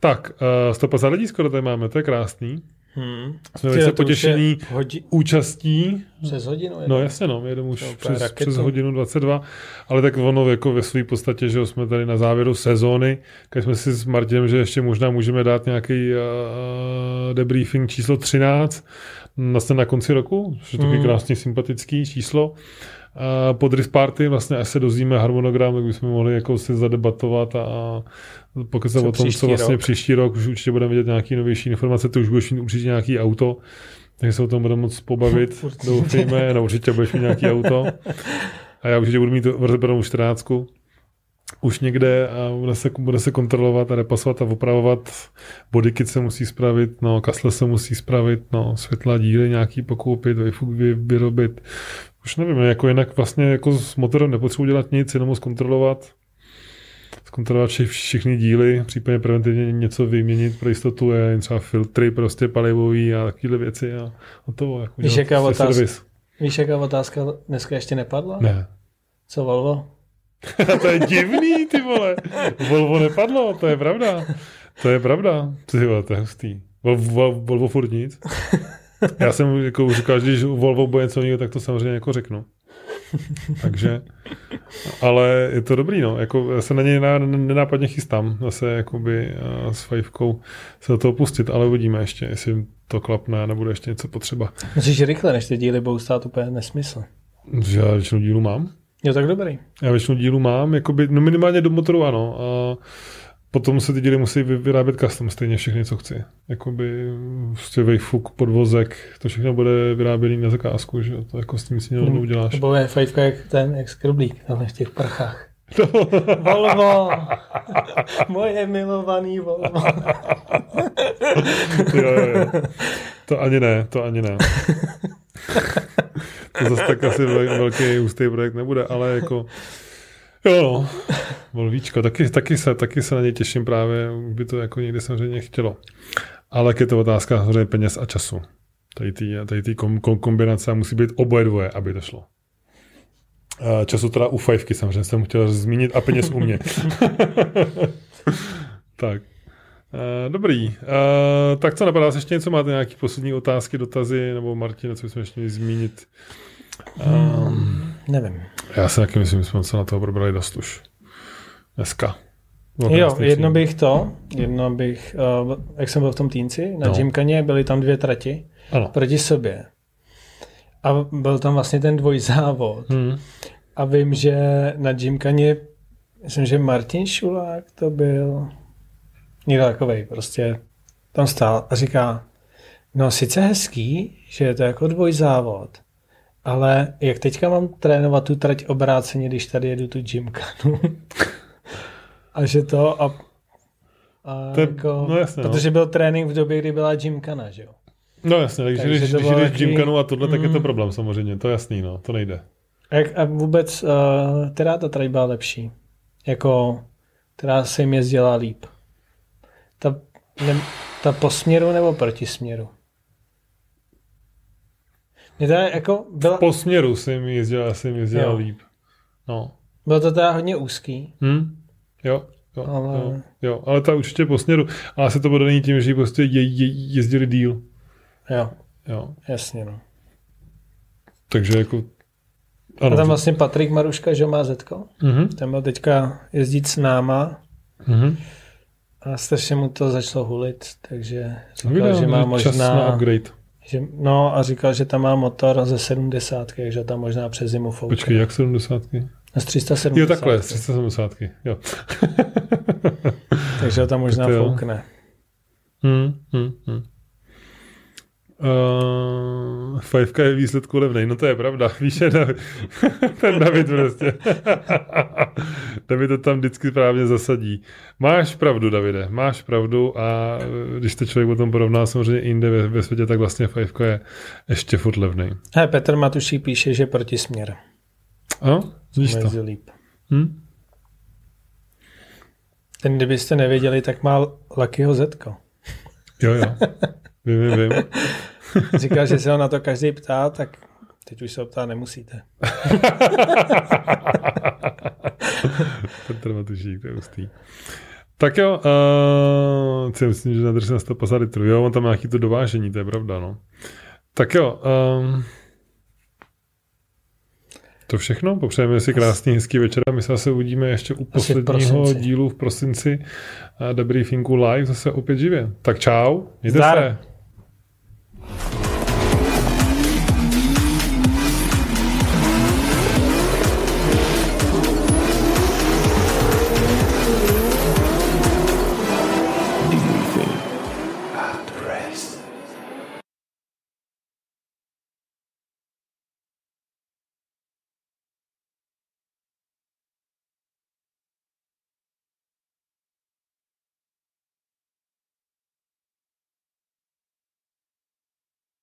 Tak, uh, 150 lidí skoro tady máme, to je krásný. Hmm. Jsme velice potěšení hodí... účastí. Přes hodinu? Jedno. No jasně, no, jedeme už přes, přes hodinu 22, ale tak ono jako ve své podstatě, že jsme tady na závěru sezóny, když jsme si s Martinem, že ještě možná můžeme dát nějaký uh, debriefing číslo 13, vlastně na konci roku, že to je hmm. krásně sympatický číslo. Uh, po Drift Party vlastně až se dozvíme harmonogram, tak bychom mohli jako si zadebatovat a pokud se o tom, co vlastně rok. příští rok, už určitě budeme vidět nějaké novější informace, ty už budeš mít určitě nějaký auto, takže se o tom budeme moc pobavit, doufejme, no určitě budeš mít nějaký auto. A já určitě budu mít rozebranou 14 už někde a bude se, bude se kontrolovat a repasovat a opravovat. Bodykit se musí spravit, no, kasle se musí spravit, no, světla díly nějaký pokoupit, vy, vyrobit. Už nevím, jako jinak vlastně jako s motorem nepotřebuji dělat nic, jenom ho zkontrolovat zkontrolovat všechny díly, případně preventivně něco vyměnit pro jistotu, je třeba filtry prostě palivový a takovéhle věci a, to jako víš, jaká otázka, víš, jaká otázka dneska ještě nepadla? Ne. Co Volvo? to je divný, ty vole. Volvo nepadlo, to je pravda. To je pravda. Ty vole, to je hustý. Volvo, Volvo furt nic. Já jsem jako říkal, že když Volvo bude něco jiného, tak to samozřejmě jako řeknu. Takže, ale je to dobrý, no. Jako, já se na něj nenápadně chystám zase jakoby s fajfkou se do toho pustit, ale uvidíme ještě, jestli to klapne a nebude ještě něco potřeba. Myslíš, že rychle, než ty díly budou stát úplně nesmysl? Že já většinu dílu mám. Jo, tak dobrý. Já většinu dílu mám, jakoby, no minimálně do motoru ano. A potom se ty díly musí vyrábět custom stejně všechny, co chci. Jakoby prostě vejfuk, podvozek, to všechno bude vyráběný na zakázku, že to jako s tím si hmm. neuděláš. To bude fajfka jak ten, jak skrublík, tam v těch prchách. No. Volvo! Moje milovaný Volvo. jo, jo, jo. To ani ne, to ani ne. to zase tak asi velký ústý projekt nebude, ale jako Jo, no. Volvíčko, taky, taky, se, taky se na něj těším právě, by to jako někdy samozřejmě chtělo. Ale je to otázka samozřejmě peněz a času. Tady ty, tady ty kom, kom, kombinace musí být oboje dvoje, aby to šlo. Času teda u fajfky samozřejmě jsem chtěl zmínit a peněz u mě. tak. Dobrý. Tak co napadá ještě něco? Máte nějaké poslední otázky, dotazy? Nebo Martin, co bychom ještě měli zmínit? Um, nevím. Já si taky myslím, že jsme se na toho probrali dost už. Dneska. Jo, jedno bych to, jedno bych, uh, jak jsem byl v tom týnci, na no. Gymkaně byly tam dvě trati ano. proti sobě. A byl tam vlastně ten dvojzávod. Hmm. A vím, že na Gymkaně, myslím, že Martin Šulák to byl, někdo takovej, prostě tam stál a říká, no sice hezký, že je to jako dvojzávod, ale jak teďka mám trénovat tu trať obráceně, když tady jedu tu gymkanu? a že to a, a to, jako, no jasně, no. protože byl trénink v době, kdy byla gymkana, že jo? No jasně, takže, takže když, když jdeš takový... gymkanu a tohle, mm, tak je to mm. problém samozřejmě, to je jasný, no, to nejde. A, jak, a vůbec, uh, která ta trať byla lepší? Jako, která se jim jezdila líp? Ta, ne, ta po směru nebo proti směru? Mě teda jako byla... Po směru jsem jezdil, jsem jezdil jo. líp. No. Bylo to teda hodně úzký. Hmm? Jo, jo, ale... Jo, jo, ale ta určitě po směru. Ale se to bude není tím, že prostě je, je, jezdili díl. Jo. Jo. Jasně, no. Takže jako... Ano, a tam vlastně Patrik Maruška, že má Zetko. Mm-hmm. Ten byl teďka jezdit s náma. Mm-hmm. A strašně mu to začalo hulit, takže říkal, že má možná... Čas na upgrade. Že, no a říkal, že tam má motor ze 70, takže tam možná přes zimu fouká. Počkej, jak 70? Z 370. Jo, takhle, z 370, jo. takže tam možná tak foukne. Hmm, hmm, hmm. Uh, fajfka je výsledku levnej, no to je pravda, víš, David, ten David prostě. David to tam vždycky právě zasadí. Máš pravdu, Davide, máš pravdu a když to člověk potom porovná samozřejmě jinde ve, ve světě, tak vlastně fajfka je ještě furt levnej. He, Petr Matuší píše, že protisměr. Ano, víš to. Líp. Hm? Ten, kdybyste nevěděli, tak má Luckyho Zetko. Jo, jo. Vím, vím, vím. Říkal, že se ho na to každý ptá, tak teď už se ho ptá nemusíte. Petr Matušík, to je hustý. Tak jo, uh, si myslím, že na 150 litrů. Jo, on tam má nějaký to dovážení, to je pravda, no. Tak jo, um, to všechno. Popřejeme si krásný, hezký večer a my se zase uvidíme ještě u posledního v dílu v prosinci debriefingu live zase opět živě. Tak čau, mějte Zdar. se.